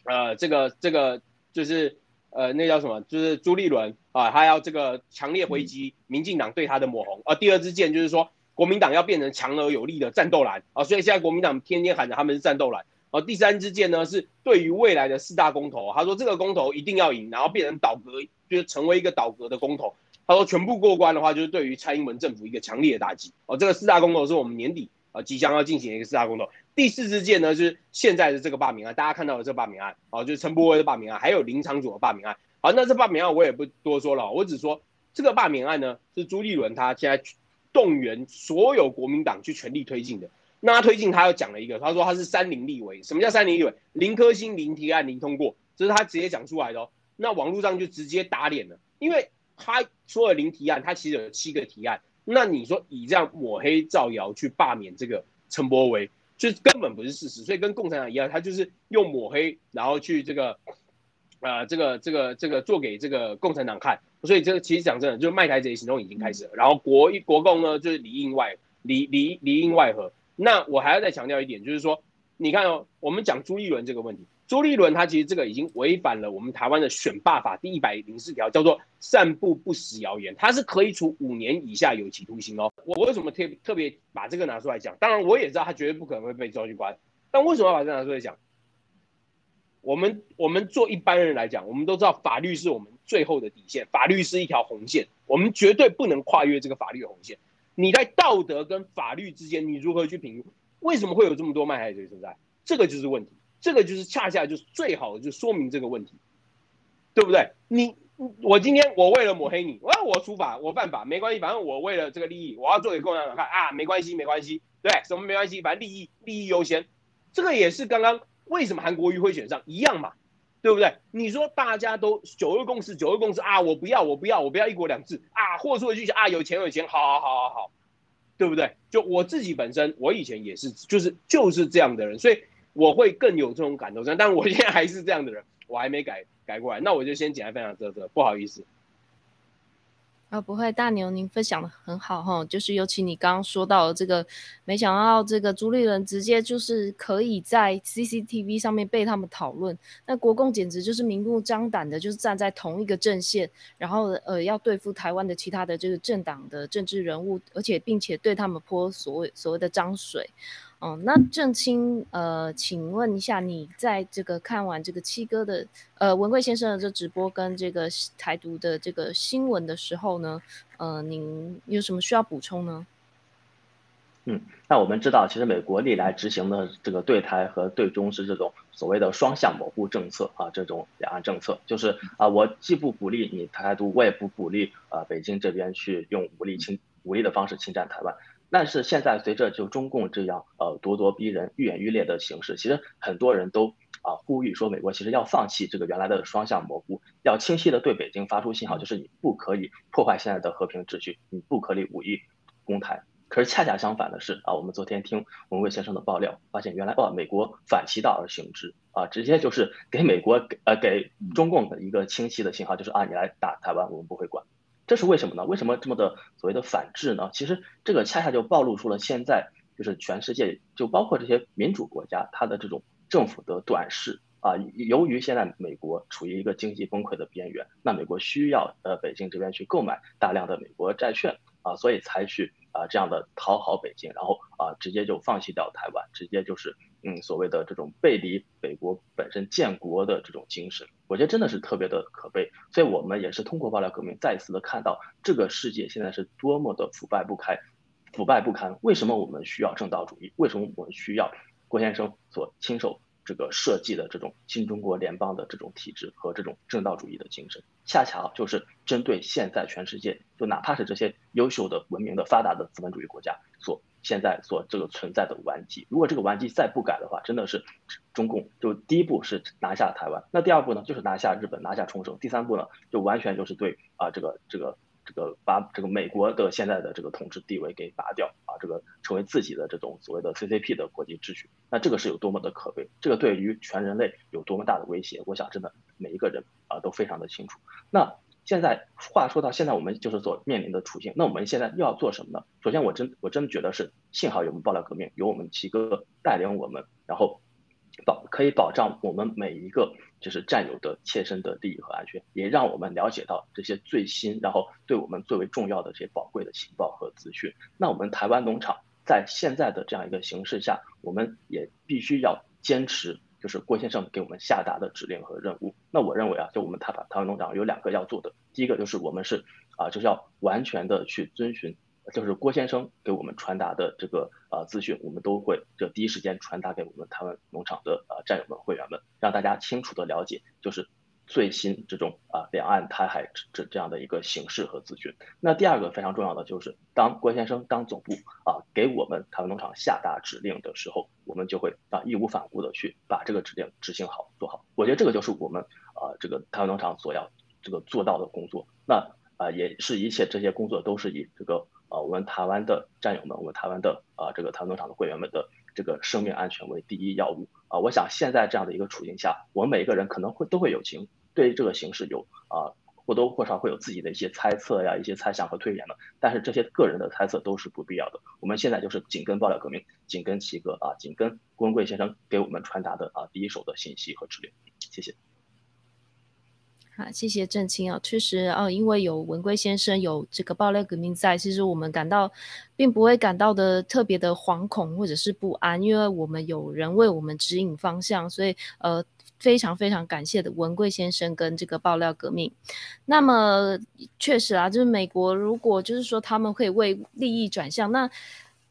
[SPEAKER 4] 呃，这个这个就是呃那叫什么，就是朱立伦啊，他要这个强烈回击民进党对他的抹红。而第二支箭就是说国民党要变成强而有力的战斗蓝啊，所以现在国民党天天喊着他们是战斗蓝。而第三支箭呢是对于未来的四大公投，他说这个公投一定要赢，然后变成倒戈，就是成为一个倒戈的公投。他说全部过关的话，就是对于蔡英文政府一个强烈的打击哦。这个四大公投是我们年底啊即将要进行的一个四大公投。第四支箭呢，就是现在的这个罢免案，大家看到的这个罢免案哦，就是陈柏威的罢免案，还有林长佐的罢免案。好，那这罢免案我也不多说了，我只说这个罢免案呢是朱立伦他现在动员所有国民党去全力推进的。那他推进他又讲了一个，他说他是三零立委，什么叫三零立委？零颗星、零提案、零通过，这是他直接讲出来的哦。那网络上就直接打脸了，因为。他说了零提案，他其实有七个提案。那你说以这样抹黑造谣去罢免这个陈柏维，就根本不是事实。所以跟共产党一样，他就是用抹黑，然后去这个，呃，这个这个这个做给这个共产党看。所以这个其实讲真的，就是卖台贼行动已经开始了。然后国一国共呢，就是里应外里里里应外合。那我还要再强调一点，就是说，你看哦，我们讲朱一伦这个问题。周立伦他其实这个已经违反了我们台湾的选罢法第一百零四条，叫做散布不实谣言，他是可以处五年以下有期徒刑哦。我为什么特特别把这个拿出来讲？当然我也知道他绝对不可能会被抓去关，但为什么要把这拿出来讲？我们我们做一般人来讲，我们都知道法律是我们最后的底线，法律是一条红线，我们绝对不能跨越这个法律红线。你在道德跟法律之间，你如何去评估？为什么会有这么多卖害罪存在？这个就是问题。这个就是恰恰就是最好的，就说明这个问题，对不对？你我今天我为了抹黑你，我要我处罚我犯法没关系，反正我为了这个利益，我要做给共产党看啊，没关系没关系，对，什么没关系，反正利益利益优先，这个也是刚刚为什么韩国瑜会选上一样嘛，对不对？你说大家都九二共识，九二共识啊，我不要我不要我不要一国两制啊，或说一句啊，有钱有钱，好好好好好，对不对？就我自己本身，我以前也是就是就是这样的人，所以。我会更有这种感动，但我现在还是这样的人，我还没改改过来，那我就先简单分享这这，不好意思。
[SPEAKER 2] 啊，不会，大牛，您分享的很好哈，就是尤其你刚刚说到这个，没想到这个朱立伦直接就是可以在 CCTV 上面被他们讨论，那国共简直就是明目张胆的，就是站在同一个阵线，然后呃要对付台湾的其他的这个政党的政治人物，而且并且对他们泼所谓所谓的脏水。哦，那郑清，呃，请问一下，你在这个看完这个七哥的，呃，文贵先生的这直播跟这个台独的这个新闻的时候呢，呃，您有什么需要补充呢？
[SPEAKER 3] 嗯，那我们知道，其实美国历来执行的这个对台和对中是这种所谓的双向模糊政策啊，这种两岸政策，就是啊，我既不鼓励你台独，我也不鼓励啊北京这边去用武力侵武力的方式侵占台湾。但是现在随着就中共这样呃咄咄逼人、愈演愈烈的形式，其实很多人都啊呼吁说，美国其实要放弃这个原来的双向模糊，要清晰的对北京发出信号，就是你不可以破坏现在的和平秩序，你不可以武力攻台。可是恰恰相反的是啊，我们昨天听文贵先生的爆料，发现原来哦美国反其道而行之啊，直接就是给美国给呃给中共的一个清晰的信号，就是啊你来打台湾，我们不会管。这是为什么呢？为什么这么的所谓的反制呢？其实这个恰恰就暴露出了现在就是全世界，就包括这些民主国家，它的这种政府的短视啊。由于现在美国处于一个经济崩溃的边缘，那美国需要呃北京这边去购买大量的美国债券啊，所以才去啊这样的讨好北京，然后啊直接就放弃掉台湾，直接就是嗯所谓的这种背离美国本身建国的这种精神。我觉得真的是特别的可悲，所以我们也是通过爆料革命再一次的看到这个世界现在是多么的腐败不堪，腐败不堪。为什么我们需要正道主义？为什么我们需要郭先生所亲手这个设计的这种新中国联邦的这种体制和这种正道主义的精神？恰恰就是针对现在全世界，就哪怕是这些优秀的、文明的、发达的资本主义国家所。现在所这个存在的顽疾，如果这个顽疾再不改的话，真的是中共就第一步是拿下台湾，那第二步呢就是拿下日本，拿下冲绳，第三步呢就完全就是对啊这个这个这个把这个美国的现在的这个统治地位给拔掉啊，这个成为自己的这种所谓的 CCP 的国际秩序，那这个是有多么的可悲，这个对于全人类有多么大的威胁，我想真的每一个人啊都非常的清楚。那。现在话说到现在，我们就是所面临的处境。那我们现在又要做什么呢？首先，我真我真的觉得是幸好有我们爆料革命，有我们七哥带领我们，然后保可以保障我们每一个就是战友的切身的利益和安全，也让我们了解到这些最新，然后对我们最为重要的这些宝贵的情报和资讯。那我们台湾农场在现在的这样一个形势下，我们也必须要坚持。就是郭先生给我们下达的指令和任务。那我认为啊，就我们台台湾农场有两个要做的。第一个就是我们是啊，就是要完全的去遵循，就是郭先生给我们传达的这个呃资讯，我们都会就第一时间传达给我们台湾农场的呃战友们、会员们，让大家清楚的了解，就是。最新这种啊，两岸台海这这样的一个形式和资讯。那第二个非常重要的就是，当郭先生当总部啊给我们台湾农场下达指令的时候，我们就会啊义无反顾的去把这个指令执行好做好。我觉得这个就是我们啊这个台湾农场所要这个做到的工作。那啊也是一切这些工作都是以这个啊我们台湾的战友们，我们台湾的啊这个台湾农场的会员们的。这个生命安全为第一要务啊！我想现在这样的一个处境下，我们每一个人可能会都会有情对这个形势有啊或多或少会有自己的一些猜测呀、一些猜想和推演的。但是这些个人的猜测都是不必要的。我们现在就是紧跟爆料革命，紧跟齐哥啊，紧跟郭文贵先生给我们传达的啊第一手的信息和指令。谢谢。
[SPEAKER 2] 好，谢谢郑清啊，确实啊，因为有文贵先生有这个爆料革命在，其实我们感到并不会感到的特别的惶恐或者是不安，因为我们有人为我们指引方向，所以呃非常非常感谢的文贵先生跟这个爆料革命。那么确实啊，就是美国如果就是说他们可以为利益转向，那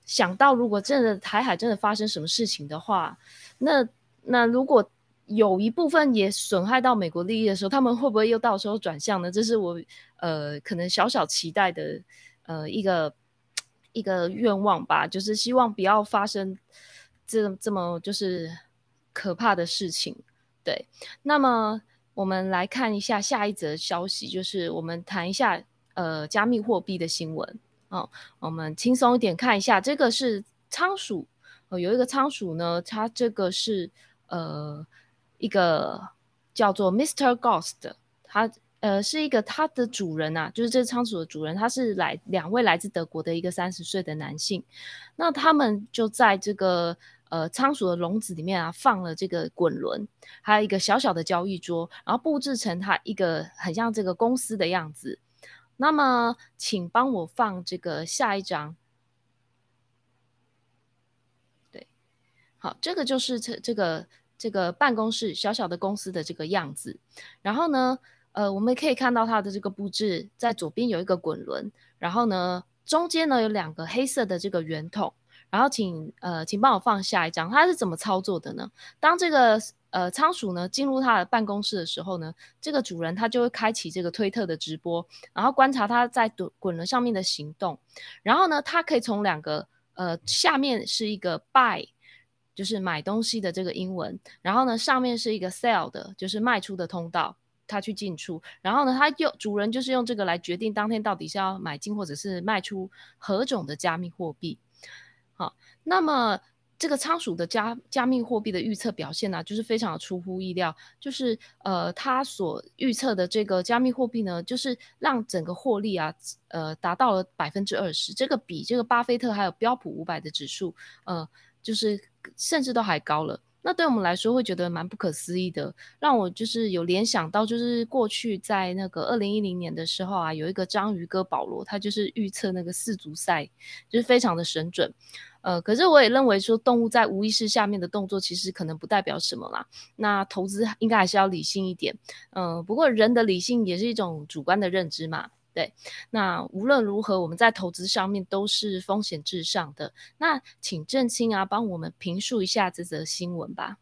[SPEAKER 2] 想到如果真的台海真的发生什么事情的话，那那如果。有一部分也损害到美国利益的时候，他们会不会又到时候转向呢？这是我呃可能小小期待的呃一个一个愿望吧，就是希望不要发生这这么就是可怕的事情。对，那么我们来看一下下一则消息，就是我们谈一下呃加密货币的新闻哦。我们轻松一点看一下，这个是仓鼠，呃有一个仓鼠呢，它这个是呃。一个叫做 Mr. Ghost 的，他呃是一个他的主人呐，就是这仓鼠的主人，他是来两位来自德国的一个三十岁的男性，那他们就在这个呃仓鼠的笼子里面啊放了这个滚轮，还有一个小小的交易桌，然后布置成它一个很像这个公司的样子。那么，请帮我放这个下一张。对，好，这个就是这这个。这个办公室小小的公司的这个样子，然后呢，呃，我们可以看到它的这个布置，在左边有一个滚轮，然后呢，中间呢有两个黑色的这个圆筒，然后请呃，请帮我放下一张，它是怎么操作的呢？当这个呃仓鼠呢进入它的办公室的时候呢，这个主人他就会开启这个推特的直播，然后观察它在滚滚轮上面的行动，然后呢，它可以从两个呃下面是一个 buy。就是买东西的这个英文，然后呢，上面是一个 sell 的，就是卖出的通道，他去进出，然后呢，他用主人就是用这个来决定当天到底是要买进或者是卖出何种的加密货币。好，那么这个仓鼠的加加密货币的预测表现呢，就是非常的出乎意料，就是呃，他所预测的这个加密货币呢，就是让整个获利啊，呃，达到了百分之二十，这个比这个巴菲特还有标普五百的指数，呃，就是。甚至都还高了，那对我们来说会觉得蛮不可思议的，让我就是有联想到，就是过去在那个二零一零年的时候啊，有一个章鱼哥保罗，他就是预测那个四足赛，就是非常的神准。呃，可是我也认为说，动物在无意识下面的动作其实可能不代表什么啦。那投资应该还是要理性一点，嗯，不过人的理性也是一种主观的认知嘛。对，那无论如何，我们在投资上面都是风险至上的。那请郑清啊，帮我们评述一下这则新闻吧。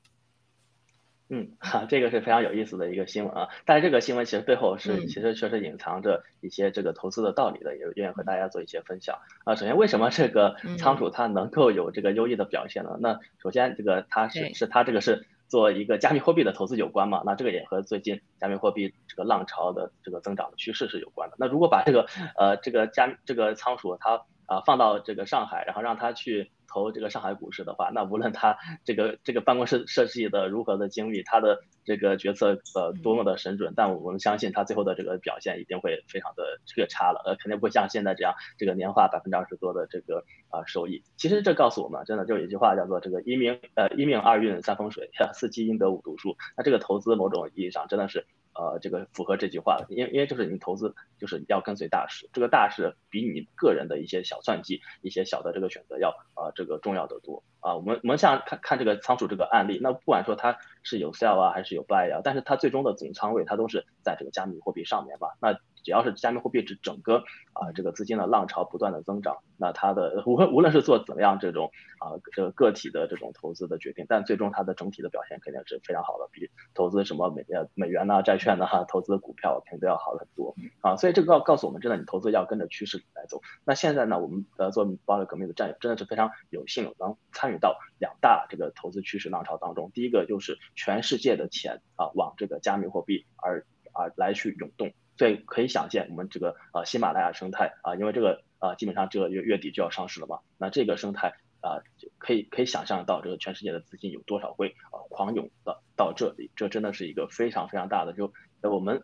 [SPEAKER 3] 嗯，哈，这个是非常有意思的一个新闻啊。但是这个新闻其实背后是，其实确实隐藏着一些这个投资的道理的，也愿意和大家做一些分享啊。首先，为什么这个仓鼠它能够有这个优异的表现呢？那首先，这个它是是它这个是。做一个加密货币的投资有关嘛？那这个也和最近加密货币这个浪潮的这个增长的趋势是有关的。那如果把这个呃这个加这个仓鼠它啊放到这个上海，然后让他去。投这个上海股市的话，那无论他这个这个办公室设计的如何的精密，他的这个决策呃多么的神准，但我们相信他最后的这个表现一定会非常的这个差了，呃，肯定不像现在这样这个年化百分之二十多的这个啊收益。其实这告诉我们，真的就有一句话叫做这个一命呃一命二运三风水，(laughs) 四积阴德五读书。那这个投资某种意义上真的是。呃，这个符合这句话，因为因为就是你投资就是要跟随大势，这个大势比你个人的一些小算计、一些小的这个选择要呃这个重要的多啊。我们我们像看看这个仓鼠这个案例，那不管说它是有 sell 啊还是有 buy 啊，但是它最终的总仓位它都是在这个加密货币上面吧，那。只要是加密货币，指整个啊这个资金的浪潮不断的增长，那它的无论无论是做怎么样这种啊这个个体的这种投资的决定，但最终它的整体的表现肯定是非常好的，比投资什么美呃美元呐、债券呐、哈 (laughs) 投资股票肯定都要好很多啊。所以这个告告诉我们，真的你投资要跟着趋势来走。那现在呢，我们呃做包料革命的战友真的是非常有幸能参与到两大这个投资趋势浪潮当中。第一个就是全世界的钱啊往这个加密货币而而来去涌动。对可以想见，我们这个呃喜马拉雅生态啊，因为这个呃基本上这个月月底就要上市了嘛，那这个生态啊，可以可以想象到这个全世界的资金有多少会呃狂涌到到这里，这真的是一个非常非常大的，就我们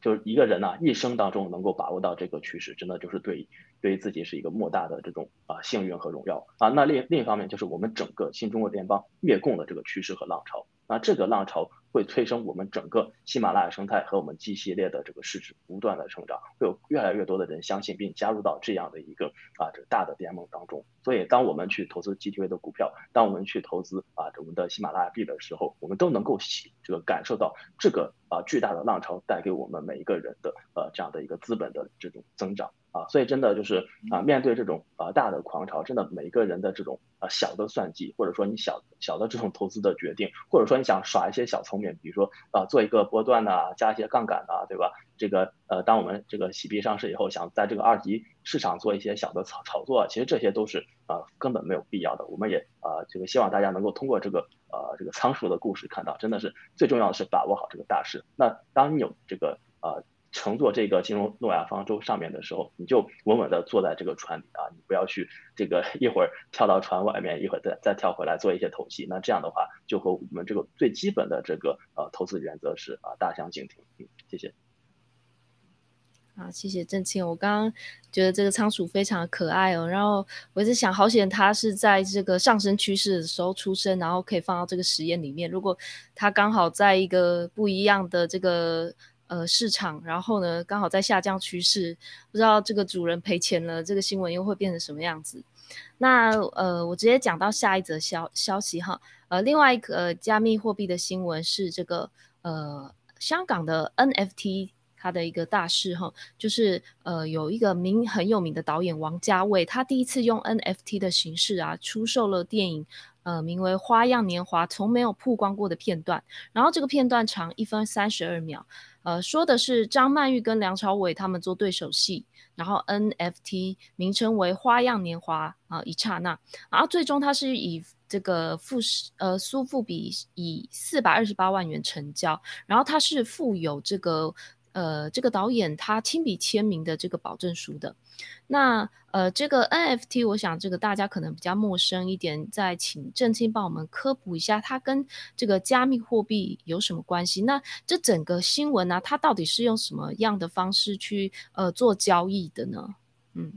[SPEAKER 3] 就是一个人呢一生当中能够把握到这个趋势，真的就是对对于自己是一个莫大的这种啊幸运和荣耀啊。那另另一方面就是我们整个新中国联邦越共的这个趋势和浪潮，那这个浪潮。会催生我们整个喜马拉雅生态和我们 G 系列的这个市值不断的成长，会有越来越多的人相信并加入到这样的一个啊这个大的联盟当中。所以，当我们去投资 GTV 的股票，当我们去投资啊我们的喜马拉雅币的时候，我们都能够喜这个感受到这个啊巨大的浪潮带给我们每一个人的呃这样的一个资本的这种增长。啊，所以真的就是啊，面对这种啊大的狂潮，真的每一个人的这种啊小的算计，或者说你小小的这种投资的决定，或者说你想耍一些小聪明，比如说啊做一个波段呐，加一些杠杆呐，对吧？这个呃，当我们这个洗币上市以后，想在这个二级市场做一些小的炒炒作，其实这些都是啊根本没有必要的。我们也啊这个希望大家能够通过这个呃这个仓鼠的故事看到，真的是最重要的是把握好这个大势。那当你有这个呃。乘坐这个金融诺亚方舟上面的时候，你就稳稳的坐在这个船里啊，你不要去这个一会儿跳到船外面，一会儿再再跳回来做一些投机。那这样的话，就和我们这个最基本的这个呃投资原则是啊大相径庭。嗯，谢谢。
[SPEAKER 2] 好，谢谢郑清。我刚刚觉得这个仓鼠非常可爱哦，然后我一直想，好险它是在这个上升趋势的时候出生，然后可以放到这个实验里面。如果它刚好在一个不一样的这个。呃，市场，然后呢，刚好在下降趋势，不知道这个主人赔钱了，这个新闻又会变成什么样子？那呃，我直接讲到下一则消消息哈，呃，另外一个加密货币的新闻是这个呃，香港的 NFT 他的一个大事哈，就是呃，有一个名很有名的导演王家卫，他第一次用 NFT 的形式啊，出售了电影。呃，名为《花样年华》，从没有曝光过的片段。然后这个片段长一分三十二秒，呃，说的是张曼玉跟梁朝伟他们做对手戏。然后 NFT 名称为《花样年华》啊，一刹那。然后最终它是以这个富呃苏富比以四百二十八万元成交。然后它是附有这个呃这个导演他亲笔签名的这个保证书的。那呃，这个 NFT，我想这个大家可能比较陌生一点，再请郑清帮我们科普一下，它跟这个加密货币有什么关系？那这整个新闻呢，它到底是用什么样的方式去呃做交易的呢？
[SPEAKER 3] 嗯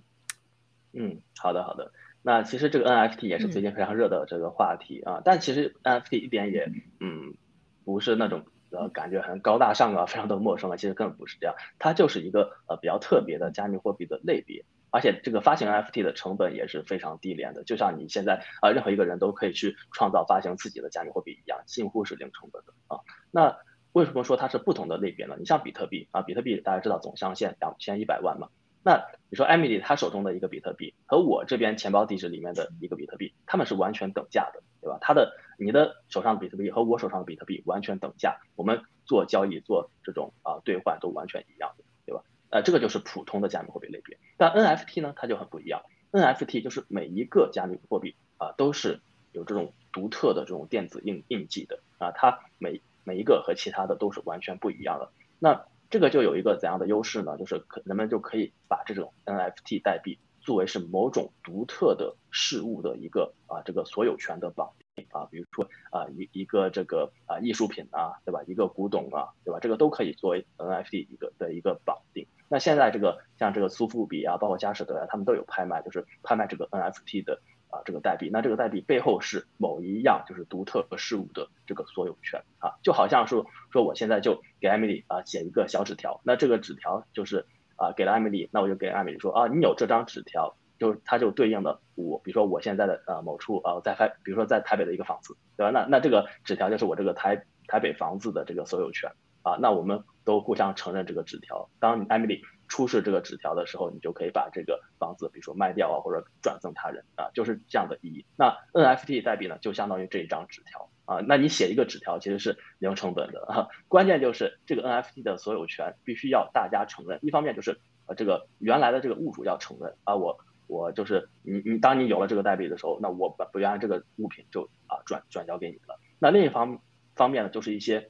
[SPEAKER 3] 嗯，好的好的。那其实这个 NFT 也是最近非常热的这个话题啊，但其实 NFT 一点也嗯不是那种。呃，感觉很高大上啊，非常的陌生啊，其实根本不是这样，它就是一个呃比较特别的加密货币的类别，而且这个发行 FT 的成本也是非常低廉的，就像你现在啊任何一个人都可以去创造发行自己的加密货币一样，几乎是零成本的啊。那为什么说它是不同的类别呢？你像比特币啊，比特币大家知道总上限两千一百万嘛，那你说 Emily 她手中的一个比特币和我这边钱包地址里面的一个比特币，他们是完全等价的。对吧？它的你的手上的比特币和我手上的比特币完全等价，我们做交易做这种啊兑换都完全一样的，对吧？呃，这个就是普通的加密货币类别。但 NFT 呢，它就很不一样。NFT 就是每一个加密货币啊都是有这种独特的这种电子印印记的啊，它每每一个和其他的都是完全不一样的。那这个就有一个怎样的优势呢？就是可人们就可以把这种 NFT 代币。作为是某种独特的事物的一个啊这个所有权的绑啊，比如说啊一一个这个啊艺术品啊，对吧？一个古董啊，对吧？这个都可以作为 NFT 一个的一个绑定。那现在这个像这个苏富比啊，包括佳士得啊，他们都有拍卖，就是拍卖这个 NFT 的啊这个代币。那这个代币背后是某一样就是独特事物的这个所有权啊，就好像说说我现在就给 Emily 啊写一个小纸条，那这个纸条就是。啊，给了艾米丽，那我就给艾米丽说啊，你有这张纸条，就是它就对应的我，比如说我现在的呃某处呃在台，比如说在台北的一个房子，对吧？那那这个纸条就是我这个台台北房子的这个所有权啊，那我们都互相承认这个纸条。当你艾米丽出示这个纸条的时候，你就可以把这个房子，比如说卖掉啊，或者转赠他人啊，就是这样的意义。那 NFT 代币呢，就相当于这一张纸条。啊，那你写一个纸条其实是零成本的啊，关键就是这个 NFT 的所有权必须要大家承认。一方面就是呃这个原来的这个物主要承认啊，我我就是你你当你有了这个代币的时候，那我把原来这个物品就啊转转交给你了。那另一方方面呢，就是一些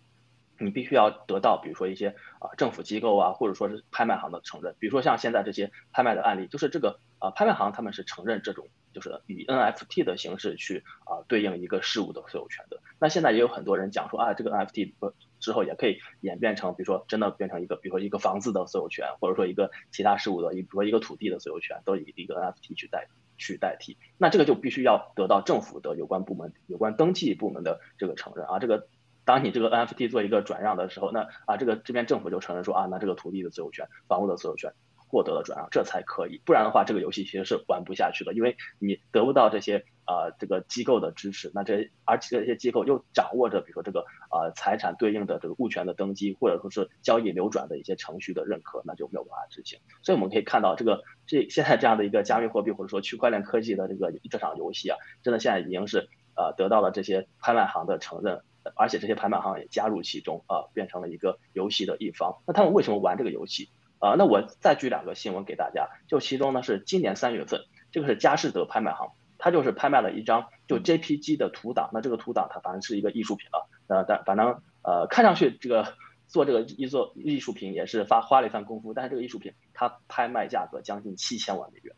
[SPEAKER 3] 你必须要得到，比如说一些啊政府机构啊，或者说是拍卖行的承认。比如说像现在这些拍卖的案例，就是这个啊拍卖行他们是承认这种就是以 NFT 的形式去啊对应一个事物的所有权的。那现在也有很多人讲说啊，这个 NFT 之后也可以演变成，比如说真的变成一个，比如说一个房子的所有权，或者说一个其他事物的，一比如说一个土地的所有权，都以一个 NFT 去代去代替。那这个就必须要得到政府的有关部门、有关登记部门的这个承认啊。这个当你这个 NFT 做一个转让的时候，那啊这个这边政府就承认说啊，那这个土地的所有权、房屋的所有权。获得了转让，这才可以，不然的话，这个游戏其实是玩不下去的，因为你得不到这些呃这个机构的支持，那这而且这些机构又掌握着比如说这个呃财产对应的这个物权的登记，或者说是交易流转的一些程序的认可，那就没有办法执行。所以我们可以看到，这个这现在这样的一个加密货币或者说区块链科技的这个这场游戏啊，真的现在已经是呃得到了这些拍卖行的承认，而且这些拍卖行也加入其中啊，变成了一个游戏的一方。那他们为什么玩这个游戏？啊，那我再举两个新闻给大家，就其中呢是今年三月份，这个是佳士得拍卖行，它就是拍卖了一张就 JPG 的图档，那这个图档它反正是一个艺术品了，呃，但反正呃看上去这个做这个一做艺术品也是发花了一番功夫，但是这个艺术品它拍卖价格将近七千万美元。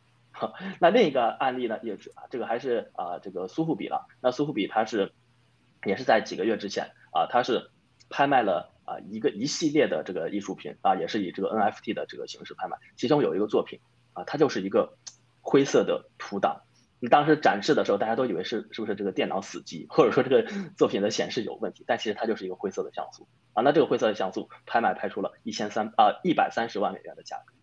[SPEAKER 3] 那另一个案例呢也是啊，这个还是啊这个苏富比了，那苏富比它是也是在几个月之前啊，它是拍卖了。啊，一个一系列的这个艺术品啊，也是以这个 NFT 的这个形式拍卖。其中有一个作品啊，它就是一个灰色的图档。你当时展示的时候，大家都以为是是不是这个电脑死机，或者说这个 (laughs) 作品的显示有问题？但其实它就是一个灰色的像素啊。那这个灰色的像素拍卖拍出了一千三啊一百三十万美元的价格。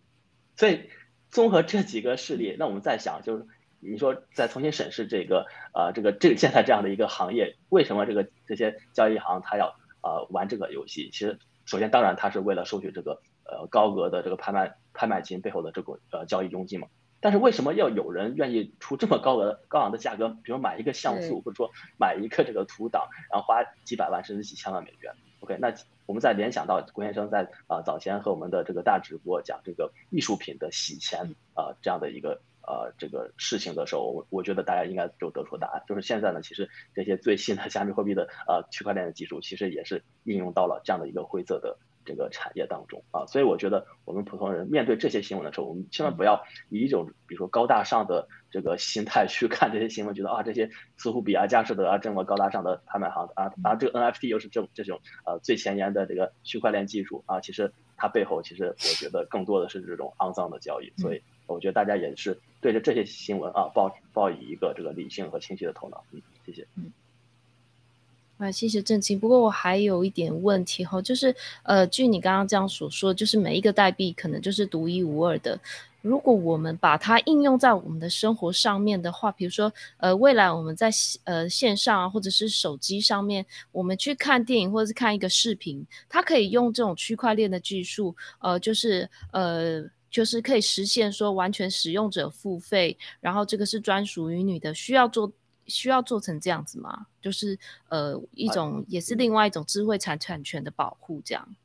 [SPEAKER 3] 所以综合这几个事例，那我们在想，就是你说再重新审视这个啊这个这个现在这样的一个行业，为什么这个这些交易行它要？呃，玩这个游戏，其实首先当然他是为了收取这个呃高额的这个拍卖拍卖金背后的这个呃交易佣金嘛。但是为什么要有人愿意出这么高额高昂的价格，比如买一个像素，或者说买一个这个图档，然后花几百万甚至几千万美元？OK，那我们再联想到郭先生在啊早前和我们的这个大直播讲这个艺术品的洗钱啊这样的一个。呃，这个事情的时候，我我觉得大家应该就得出答案，就是现在呢，其实这些最新的加密货币的呃区块链的技术，其实也是应用到了这样的一个灰色的这个产业当中。啊，所以我觉得我们普通人面对这些新闻的时候，我们千万不要以一种比如说高大上的这个心态去看这些新闻，觉得啊这些似乎比啊、佳士得啊这么高大上的拍卖行啊啊这个 NFT 又是这这种呃最前沿的这个区块链技术啊，其实它背后其实我觉得更多的是这种肮脏的交易，所以。我觉得大家也是对着这些新闻啊，抱抱以一个这个理性和清晰的头脑。嗯，谢谢。嗯，
[SPEAKER 2] 啊，谢谢郑清。不过我还有一点问题哈，就是呃，据你刚刚这样所说，就是每一个代币可能就是独一无二的。如果我们把它应用在我们的生活上面的话，比如说呃，未来我们在呃线上啊，或者是手机上面，我们去看电影或者是看一个视频，它可以用这种区块链的技术，呃，就是呃。就是可以实现说完全使用者付费，然后这个是专属于你的，需要做需要做成这样子吗？就是呃一种也是另外一种智慧产产权的保护这样。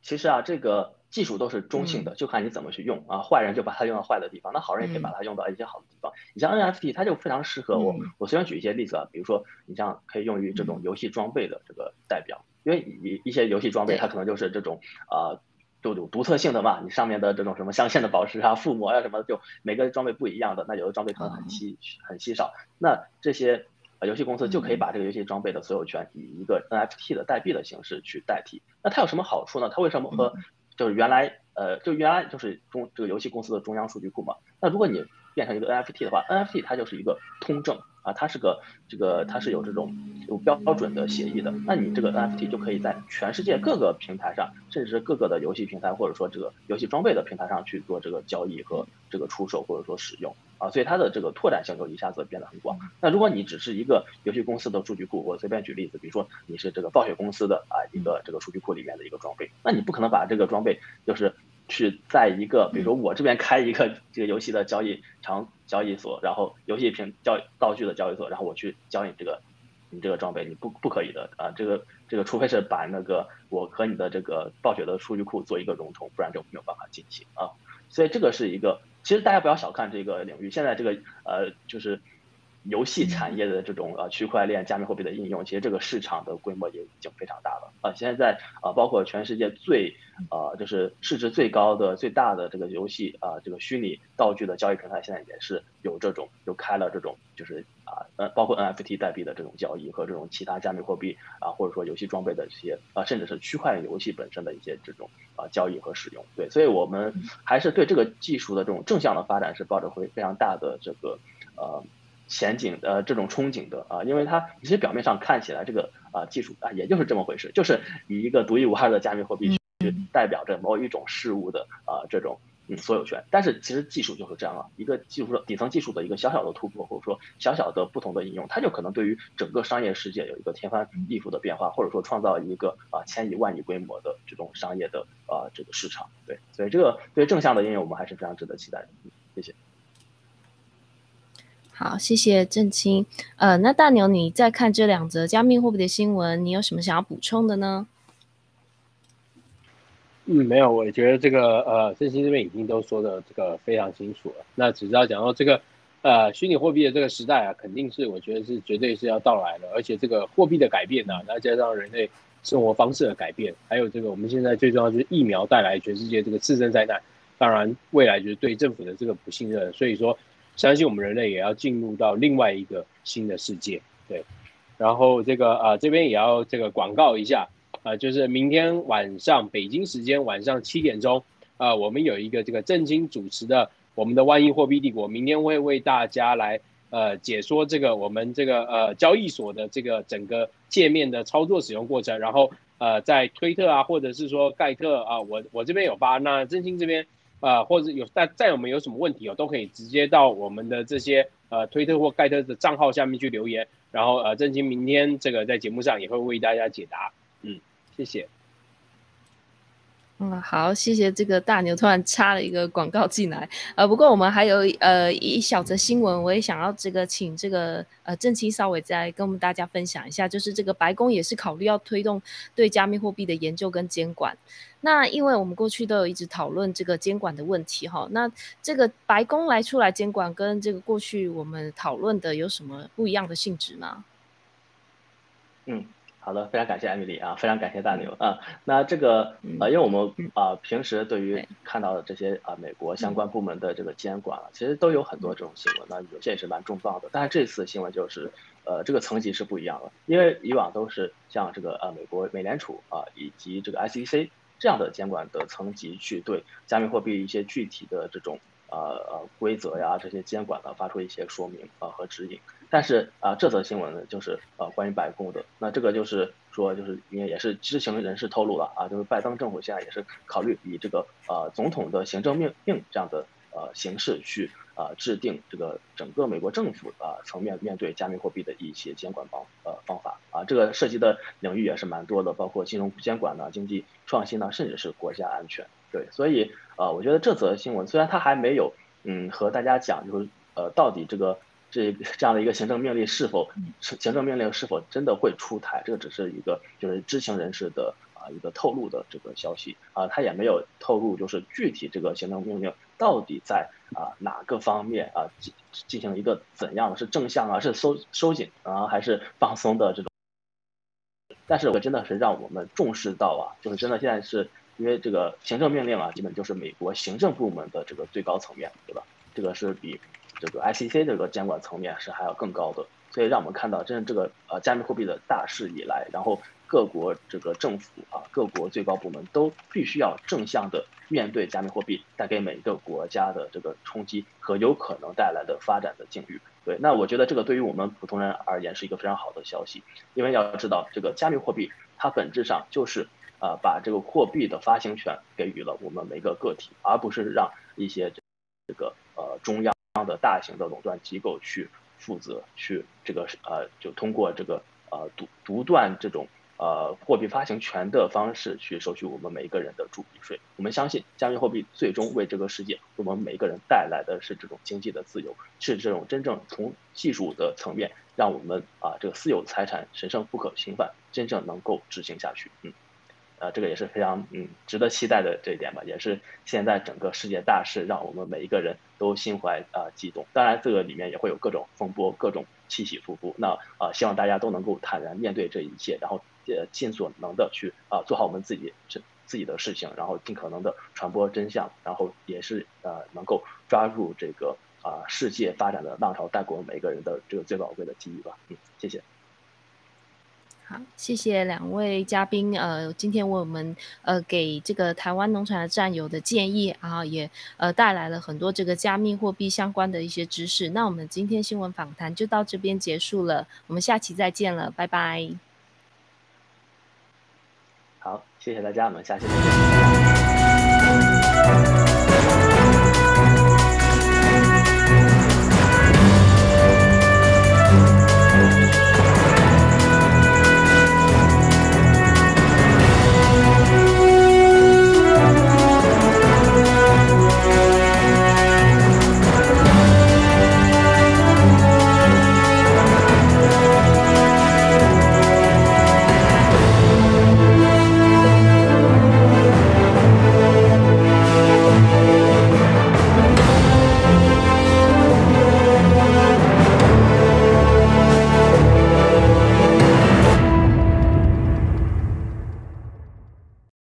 [SPEAKER 3] 其实啊，这个技术都是中性的，就看你怎么去用啊。坏人就把它用到坏的地方，那好人也可以把它用到一些好的地方。你像 NFT，它就非常适合我。我随便举一些例子啊，比如说你像可以用于这种游戏装备的这个代表，因为一一些游戏装备它可能就是这种啊。就有独特性的嘛，你上面的这种什么镶嵌的宝石啊、附魔呀什么的，就每个装备不一样的。那有的装备可能很稀很稀少，那这些游戏公司就可以把这个游戏装备的所有权以一个 NFT 的代币的形式去代替。那它有什么好处呢？它为什么和就是原来呃就原来就是中这个游戏公司的中央数据库嘛？那如果你变成一个 NFT 的话，NFT 它就是一个通证。啊，它是个这个，它是有这种有标准的协议的。那你这个 NFT 就可以在全世界各个平台上，甚至是各个的游戏平台，或者说这个游戏装备的平台上去做这个交易和这个出售或者说使用啊，所以它的这个拓展性就一下子变得很广。那如果你只是一个游戏公司的数据库，我随便举例子，比如说你是这个暴雪公司的啊一个这个数据库里面的一个装备，那你不可能把这个装备就是。去在一个，比如说我这边开一个这个游戏的交易场交易所，然后游戏平交道具的交易所，然后我去交易这个你这个装备，你不不可以的啊，这个这个除非是把那个我和你的这个暴雪的数据库做一个融通，不然就没有办法进行啊。所以这个是一个，其实大家不要小看这个领域，现在这个呃就是游戏产业的这种呃区块链加密货币的应用，其实这个市场的规模也已经非常大了啊。现在啊，包括全世界最呃就是市值最高的最大的这个游戏啊，这个虚拟道具的交易平台，现在也是有这种有开了这种就是啊呃包括 NFT 代币的这种交易和这种其他加密货币啊，或者说游戏装备的这些啊，甚至是区块链游戏本身的一些这种啊交易和使用。对，所以我们还是对这个技术的这种正向的发展是抱着会非常大的这个呃。前景呃这种憧憬的啊，因为它其实表面上看起来这个啊技术啊也就是这么回事，就是以一个独一无二的加密货币去代表着某一种事物的啊这种嗯所有权，但是其实技术就是这样啊，一个技术的底层技术的一个小小的突破或者说小小的不同的应用，它就可能对于整个商业世界有一个天翻地覆的变化，或者说创造一个啊千亿万亿规模的这种商业的啊这个市场，对，所以这个对正向的应用我们还是非常值得期待的，谢谢。
[SPEAKER 2] 好，谢谢郑清。呃，那大牛，你在看这两则加密货币的新闻，你有什么想要补充的呢？
[SPEAKER 4] 嗯，没有，我觉得这个呃，郑清这边已经都说的这个非常清楚了。那只知道讲到这个呃，虚拟货币的这个时代啊，肯定是我觉得是绝对是要到来的。而且这个货币的改变呢，那加上人类生活方式的改变，还有这个我们现在最重要就是疫苗带来全世界这个次生灾难，当然未来就是对政府的这个不信任，所以说。相信我们人类也要进入到另外一个新的世界，对。然后这个啊，这边也要这个广告一下啊，就是明天晚上北京时间晚上七点钟啊，我们有一个这个正经主持的我们的万亿货币帝国，明天会为大家来呃解说这个我们这个呃交易所的这个整个界面的操作使用过程。然后呃，在推特啊，或者是说盖特啊，我我这边有发，那真心这边。啊，或者有在在我们有什么问题哦，都可以直接到我们的这些呃推特或盖特的账号下面去留言，然后呃郑清明天这个在节目上也会为大家解答，嗯，谢谢。
[SPEAKER 2] 嗯，好，谢谢这个大牛突然插了一个广告进来，呃，不过我们还有呃一小则新闻，我也想要这个请这个呃郑清稍微再跟我们大家分享一下，就是这个白宫也是考虑要推动对加密货币的研究跟监管。那因为我们过去都有一直讨论这个监管的问题哈，那这个白宫来出来监管，跟这个过去我们讨论的有什么不一样的性质吗？
[SPEAKER 3] 嗯，好的，非常感谢艾米丽啊，非常感谢大牛啊。那这个呃，因为我们啊平时对于看到的这些啊美国相关部门的这个监管啊，其实都有很多这种新闻，那有些也是蛮重磅的。但是这次新闻就是呃这个层级是不一样的，因为以往都是像这个呃美国美联储啊以及这个 SEC。这样的监管的层级去对加密货币一些具体的这种呃呃规则呀，这些监管呢发出一些说明啊和指引。但是啊，这则新闻呢就是呃关于白宫的，那这个就是说就是因为也是知情人士透露了啊，就是拜登政府现在也是考虑以这个呃总统的行政命令这样的呃形式去。啊，制定这个整个美国政府啊层面面对加密货币的一些监管方呃方法啊，这个涉及的领域也是蛮多的，包括金融监管呢、经济创新呢，甚至是国家安全。对，所以呃，我觉得这则新闻虽然它还没有嗯和大家讲，就是呃到底这个这这样的一个行政命令是否行政命令是否真的会出台，这个只是一个就是知情人士的啊一个透露的这个消息啊，他也没有透露就是具体这个行政命令到底在。啊，哪个方面啊进进行一个怎样的是正向啊，是收收紧啊，还是放松的这种？但是我真的是让我们重视到啊，就是真的现在是因为这个行政命令啊，基本就是美国行政部门的这个最高层面，对吧？这个是比这个 ICC 这个监管层面是还要更高的，所以让我们看到，真正这个呃加密货币的大势以来，然后各国这个政府啊，各国最高部门都必须要正向的。面对加密货币带给每一个国家的这个冲击和有可能带来的发展的境遇，对，那我觉得这个对于我们普通人而言是一个非常好的消息，因为要知道这个加密货币它本质上就是啊把这个货币的发行权给予了我们每个个体，而不是让一些这个呃中央这样的大型的垄断机构去负责去这个呃就通过这个呃独独断这种。呃，货币发行权的方式去收取我们每一个人的铸币税。我们相信，加密货币最终为这个世界，我们每一个人带来的是这种经济的自由，是这种真正从技术的层面，让我们啊这个私有财产神圣不可侵犯，真正能够执行下去。嗯，呃，这个也是非常嗯值得期待的这一点吧，也是现在整个世界大事让我们每一个人都心怀啊激动。当然，这个里面也会有各种风波，各种起起伏伏。那啊，希望大家都能够坦然面对这一切，然后呃尽所能的去啊做好我们自己这自己的事情，然后尽可能的传播真相，然后也是呃能够抓住这个啊世界发展的浪潮，带给我们每一个人的这个最宝贵的机遇吧。嗯，谢谢。
[SPEAKER 2] 好，谢谢两位嘉宾，呃，今天为我们呃给这个台湾农场的战友的建议，然后也呃带来了很多这个加密货币相关的一些知识。那我们今天新闻访谈就到这边结束了，我们下期再见了，拜拜。
[SPEAKER 3] 好，谢谢大家，我们下期再见。